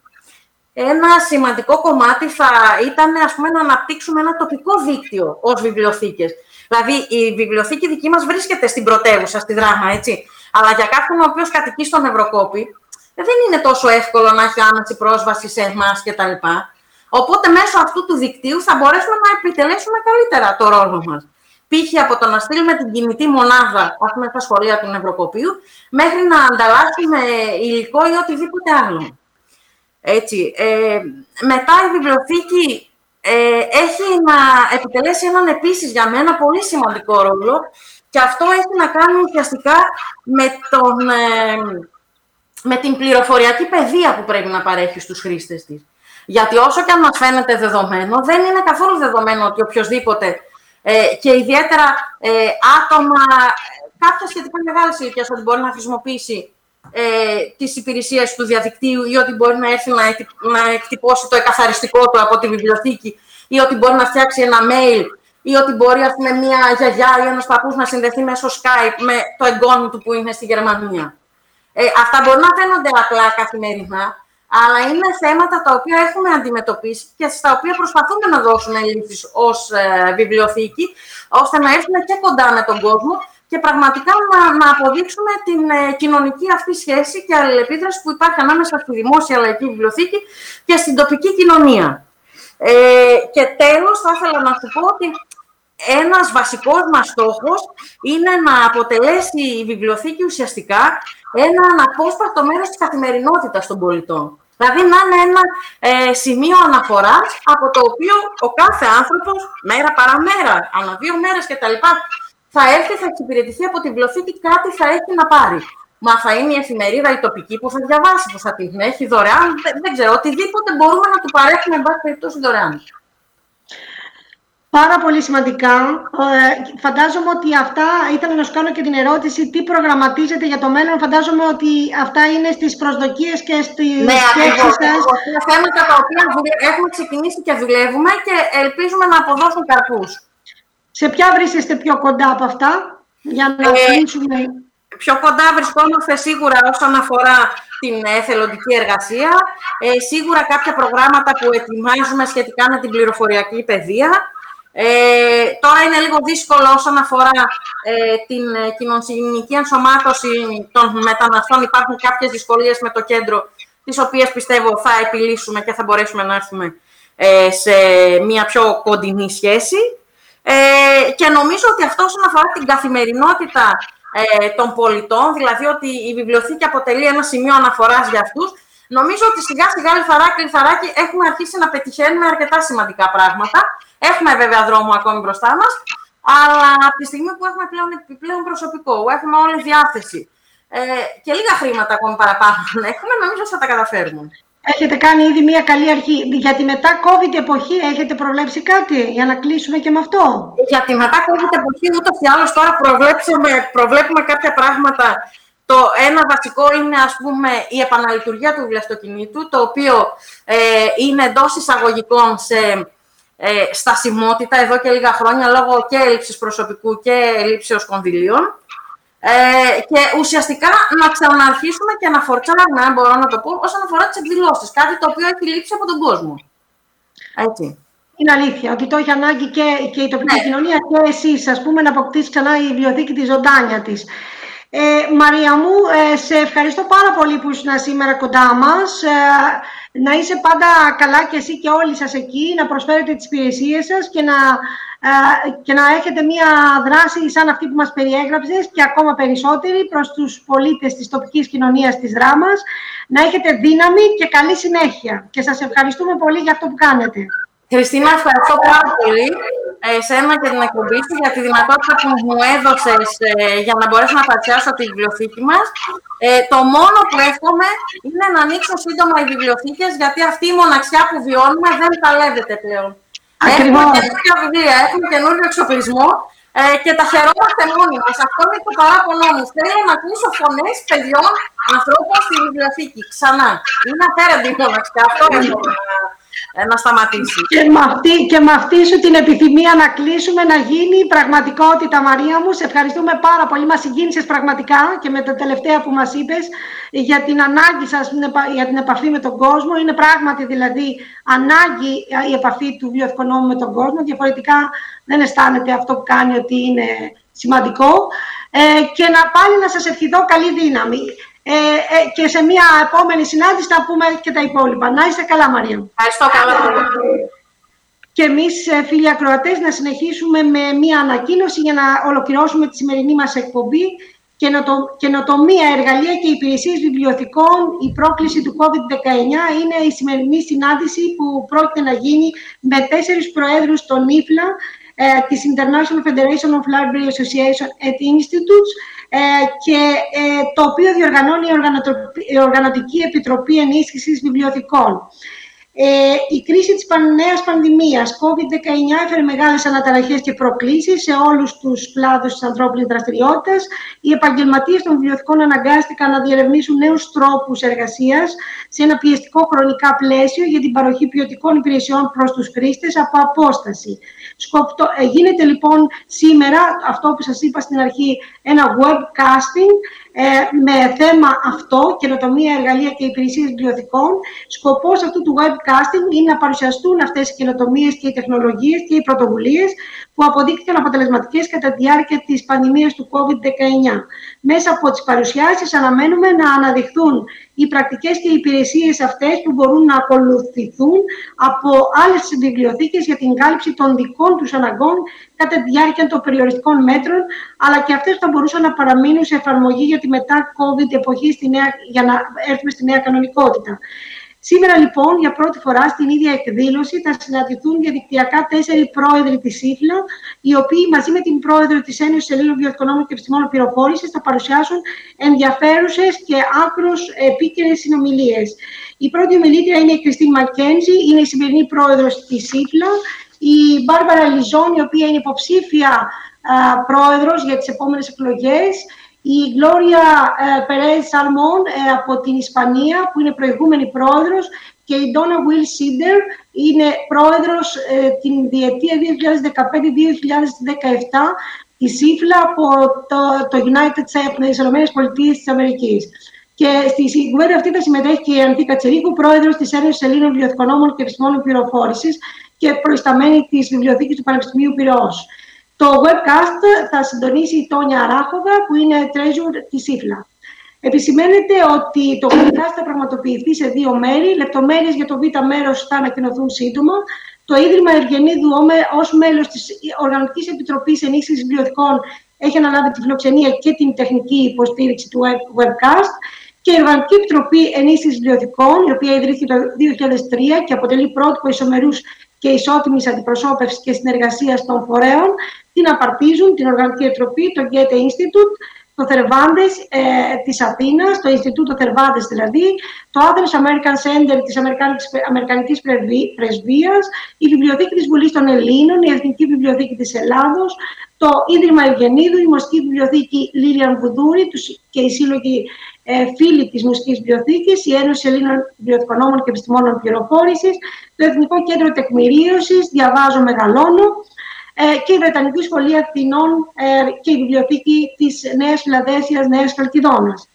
Ένα σημαντικό κομμάτι θα ήταν ας πούμε, να αναπτύξουμε ένα τοπικό δίκτυο ως βιβλιοθήκες. Δηλαδή, η βιβλιοθήκη δική μας βρίσκεται στην πρωτεύουσα, στη δράμα, έτσι. Αλλά για κάποιον ο οποίος κατοικεί στον Ευρωκόπη, ε, δεν είναι τόσο εύκολο να έχει άμεση πρόσβαση σε εμάς κτλ. Οπότε, μέσω αυτού του δικτύου θα μπορέσουμε να επιτελέσουμε καλύτερα το ρόλο μας. Π.χ. από το να στείλουμε την κινητή μονάδα, πούμε, στα σχολεία του Ευρωκοπίου, μέχρι να ανταλλάσσουμε υλικό ή οτιδήποτε άλλο. Έτσι. Ε, μετά η βιβλιοθήκη ε, έχει να επιτελέσει έναν επίσης για μένα πολύ σημαντικό ρόλο και αυτό έχει να κάνει ουσιαστικά με, τον, ε, με την πληροφοριακή παιδεία που πρέπει να παρέχει στους χρήστες της. Γιατί όσο και αν μας φαίνεται δεδομένο, δεν είναι καθόλου δεδομένο ότι οποιοδήποτε ε, και ιδιαίτερα ε, άτομα κάποια σχετικά μεγάλη ηλικία ότι μπορεί να χρησιμοποιήσει ε, τις υπηρεσίες του διαδικτύου ή ότι μπορεί να έρθει να, να εκτυπώσει το εκαθαριστικό του από τη βιβλιοθήκη ή ότι μπορεί να φτιάξει ένα mail ή ότι μπορεί ας πούμε, μια γιαγιά ή ένας παππούς να συνδεθεί μέσω Skype με το εγγόνι του που είναι στη Γερμανία. Ε, αυτά μπορεί να φαίνονται απλά καθημερινά, αλλά είναι θέματα τα οποία έχουμε αντιμετωπίσει και στα οποία προσπαθούμε να δώσουμε λύσεις ως ε, βιβλιοθήκη, ώστε να έρθουμε και κοντά με τον κόσμο και πραγματικά να, να αποδείξουμε την ε, κοινωνική αυτή σχέση και αλληλεπίδραση που υπάρχει ανάμεσα στη δημόσια λαϊκή βιβλιοθήκη και στην τοπική κοινωνία. Ε, και τέλος, θα ήθελα να σου πω ότι ένας βασικός μας στόχος είναι να αποτελέσει η βιβλιοθήκη ουσιαστικά ένα αναπόσπαστο μέρος της καθημερινότητας των πολιτών. Δηλαδή να είναι ένα ε, σημείο αναφοράς από το οποίο ο κάθε άνθρωπος, μέρα παραμέρα, ανά δύο μέρες κτλ θα έρθει, θα εξυπηρετηθεί από τη βιβλιοθήκη, κάτι θα έχει να πάρει. Μα θα είναι η εφημερίδα η τοπική που θα διαβάσει, που θα την έχει δωρεάν. Δεν, δεν ξέρω, οτιδήποτε μπορούμε να του παρέχουμε, εν πάση περιπτώσει, δωρεάν. Πάρα πολύ σημαντικά. Ε, φαντάζομαι ότι αυτά, ήταν να σου κάνω και την ερώτηση, τι προγραμματίζετε για το μέλλον. Φαντάζομαι ότι αυτά είναι στις προσδοκίες και στις ναι, σκέψεις σας. Είναι θέματα τα οποία έχουμε ξεκινήσει και δουλεύουμε και ελπίζουμε να αποδώσουν καρπούς. Σε ποια βρίσκεστε πιο κοντά από αυτά, για να ε, Πιο κοντά βρισκόμαστε σίγουρα όσον αφορά την εθελοντική εργασία, ε, σίγουρα κάποια προγράμματα που ετοιμάζουμε σχετικά με την πληροφοριακή παιδεία, Ε, τώρα είναι λίγο δύσκολο όσον αφορά ε, την ε, κοινωνική ενσωμάτωση των μεταναστών. Υπάρχουν κάποιες δυσκολίες με το κέντρο, τις οποίες πιστεύω θα επιλύσουμε και θα μπορέσουμε να έρθουμε ε, σε μια πιο κοντινή σχέση. Ε, και νομίζω ότι αυτό όσον αφορά την καθημερινότητα ε, των πολιτών, δηλαδή ότι η βιβλιοθήκη αποτελεί ένα σημείο αναφοράς για αυτούς, νομίζω ότι σιγά σιγά λιθαράκι λιθαράκι έχουμε αρχίσει να πετυχαίνουμε αρκετά σημαντικά πράγματα. Έχουμε βέβαια δρόμο ακόμη μπροστά μας, αλλά από τη στιγμή που έχουμε πλέον επιπλέον προσωπικό, που έχουμε όλη διάθεση ε, και λίγα χρήματα ακόμη παραπάνω να έχουμε, νομίζω ότι θα τα καταφέρουμε. Έχετε κάνει ήδη μια καλή αρχή. Για τη μετά COVID εποχή έχετε προβλέψει κάτι για να κλείσουμε και με αυτό; Για τη μετά COVID εποχή ούτως ή άλλως τώρα προβλέπουμε κάποια πράγματα. Το ένα βασικό είναι ας πούμε η επαναλειτουργία του βιβλιοστοκινήτου, το οποίο ε, είναι εντός εισαγωγικών σε ε, στασιμότητα εδώ και λίγα χρόνια λόγω και έλλειψης προσωπικού και έλλειψης κονδυλίων. Ε, και ουσιαστικά να ξαναρχίσουμε και να φορτσάρουμε, αν μπορώ να το πω, όσον αφορά τις εκδηλώσεις. Κάτι το οποίο έχει λείψει από τον κόσμο. Έτσι. Είναι αλήθεια ότι το έχει ανάγκη και, και η τοπική ναι. κοινωνία και εσείς, ας πούμε, να αποκτήσει ξανά η βιβλιοθήκη τη ζωντάνια της. Ε, Μαρία μου, ε, σε ευχαριστώ πάρα πολύ που ήσουν σήμερα κοντά μας. Ε, να είσαι πάντα καλά και εσύ και όλοι σας εκεί, να προσφέρετε τις υπηρεσίες σας και να, ε, και να έχετε μία δράση σαν αυτή που μας περιέγραψες και ακόμα περισσότερη προς τους πολίτες της τοπικής κοινωνίας της Δράμας. Να έχετε δύναμη και καλή συνέχεια. Και σας ευχαριστούμε πολύ για αυτό που κάνετε. Χριστίνα, ευχαριστώ πάρα πολύ εσένα και την εκπομπή σου για τη δυνατότητα που μου έδωσες ε, για να μπορέσω να παρουσιάσω τη βιβλιοθήκη μας. Ε, το μόνο που εύχομαι είναι να ανοίξουν σύντομα οι βιβλιοθήκες, γιατί αυτή η μοναξιά που βιώνουμε δεν παλεύεται πλέον. Ακριβώς. Έχουμε καινούργια βιβλία, έχουμε καινούργιο εξοπλισμό ε, και τα χαιρόμαστε μόνοι μας. Αυτό είναι το παράπονό μου. Θέλω να ακούσω φωνές παιδιών, ανθρώπων στη βιβλιοθήκη. Ξανά. Είναι αφαίρετη η μοναξιά. Αυτό είναι ε, να σταματήσει. Και με, αυτή, και με αυτή σου την επιθυμία να κλείσουμε, να γίνει πραγματικότητα, Μαρία μου. Σε ευχαριστούμε πάρα πολύ. Μας συγκίνησες πραγματικά και με τα τελευταία που μας είπες για την ανάγκη σας, για την επαφή με τον κόσμο. Είναι πράγματι δηλαδή ανάγκη η επαφή του βιοθηκονόμου με τον κόσμο. Διαφορετικά δεν αισθάνεται αυτό που κάνει ότι είναι σημαντικό. Ε, και να πάλι να σας ευχηθώ καλή δύναμη. Ε, ε, και σε μια επόμενη συνάντηση θα πούμε και τα υπόλοιπα. Να είστε καλά, Μαρία. Ευχαριστώ καλά. Και εμείς, ε, φίλοι ακροατές, να συνεχίσουμε με μια ανακοίνωση για να ολοκληρώσουμε τη σημερινή μας εκπομπή καινοτομία, εργαλεία και υπηρεσίες βιβλιοθηκών, η πρόκληση του COVID-19 είναι η σημερινή συνάντηση που πρόκειται να γίνει με τέσσερις προέδρους των ΙΦΛΑ, ε, της International Federation of Library Association at Institutes, ε, και ε, το οποίο διοργανώνει η Οργανωτική Επιτροπή Ενίσχυσης Βιβλιοθηκών. Ε, η κρίση της νέας πανδημίας COVID-19 έφερε μεγάλες αναταραχές και προκλήσεις σε όλους τους κλάδους της ανθρώπινης δραστηριότητας. Οι επαγγελματίες των βιβλιοθηκών αναγκάστηκαν να διερευνήσουν νέους τρόπους εργασίας σε ένα πιεστικό χρονικά πλαίσιο για την παροχή ποιοτικών υπηρεσιών προς τους χρήστες από απόσταση. Σκοπτο, ε, γίνεται λοιπόν σήμερα, αυτό που σας είπα στην αρχή, ένα webcasting ε, με θέμα αυτό, καινοτομία, εργαλεία και υπηρεσίες βιβλιοθηκών. Σκοπός αυτού του webcasting είναι να παρουσιαστούν αυτές οι καινοτομίες και οι τεχνολογίες και οι πρωτοβουλίες που αποδείχθηκαν αποτελεσματικές κατά τη διάρκεια της πανδημίας του COVID-19. Μέσα από τις παρουσιάσεις αναμένουμε να αναδειχθούν οι πρακτικές και οι υπηρεσίες αυτές που μπορούν να ακολουθηθούν από άλλες βιβλιοθήκες για την κάλυψη των δικών τους αναγκών κατά τη διάρκεια των περιοριστικών μέτρων, αλλά και αυτές που θα μπορούσαν να παραμείνουν σε εφαρμογή για τη μετά COVID εποχή στη νέα, για να έρθουμε στη νέα κανονικότητα. Σήμερα λοιπόν για πρώτη φορά στην ίδια εκδήλωση θα συναντηθούν διαδικτυακά τέσσερι πρόεδροι της ΣΥΦΛΑ, οι οποίοι μαζί με την πρόεδρο της Ένωσης Ελλήνων Βιοοικονόμων και Επιστημόνων Πληροφόρησης θα παρουσιάσουν ενδιαφέρουσες και άκρο επίκαιρες συνομιλίες. Η πρώτη ομιλήτρια είναι η Κριστίν Μακέντζη, είναι η σημερινή πρόεδρος της ΣΥΦΛΑ. Η Μπάρμπαρα Λιζόν, η οποία είναι υποψήφια πρόεδρος για τις επόμενες εκλογές η Γλώρια Περέζ Σαλμόν από την Ισπανία, που είναι προηγούμενη πρόεδρος, και η Ντόνα Will Σίντερ είναι πρόεδρος ε, την διετία 2015-2017 η ΣΥΦΛΑ από το, το United States, τις ΗΠΑ της Αμερικής. Και στη κουβέντα αυτή θα συμμετέχει και η Αντίκα Τσερίκου, πρόεδρος της Ένωσης Ελλήνων Βιοθηκονόμων και Επιστημόνων Πληροφόρησης και προϊσταμένη της Βιβλιοθήκης του Πανεπιστημίου Πυραιός. Το webcast θα συντονίσει η Τόνια Αράχοδα, που είναι treasure της ΣΥΦΛΑ. Επισημαίνεται ότι το webcast θα πραγματοποιηθεί σε δύο μέρη. Λεπτομέρειες για το β' μέρος θα ανακοινωθούν σύντομα. Το Ίδρυμα Ευγενίδου ως μέλος της Οργανωτικής Επιτροπής Ενίσχυσης Βιβλιοθηκών έχει αναλάβει τη φιλοξενία και την τεχνική υποστήριξη του webcast και η Οργανωτική Επιτροπή Ενίσχυσης Βιβλιοθηκών, η οποία ιδρύθηκε το 2003 και αποτελεί πρότυπο ισομερούς και ισότιμης αντιπροσώπευσης και συνεργασίας των φορέων, την απαρτίζουν την Οργανωτική Επιτροπή, το Goethe Institute, το Θερβάντες ε, της Αθήνας, το Ινστιτούτο Θερβάντες δηλαδή, το Athens American Center της Αμερικανικής, Αμερικανικής Πρεσβείας, η Βιβλιοθήκη της Βουλής των Ελλήνων, η Εθνική Βιβλιοθήκη της Ελλάδος, το Ίδρυμα Ευγενίδου, η Μοσική Βιβλιοθήκη Λίριαν Βουδούρη και οι σύλλογοι ε, φίλοι της Μουσικής Βιβλιοθήκης, η Ένωση Ελλήνων Βιβλιοθηκονόμων και Επιστημόνων Πληροφόρησης, το Εθνικό Κέντρο Τεκμηρίωσης, Διαβάζω Μεγαλώνω, ε, και η Βρετανική Σχολή Αθηνών ε, και η Βιβλιοθήκη της Νέας Φιλαδέσιας Νέας Χαλκιδόνας.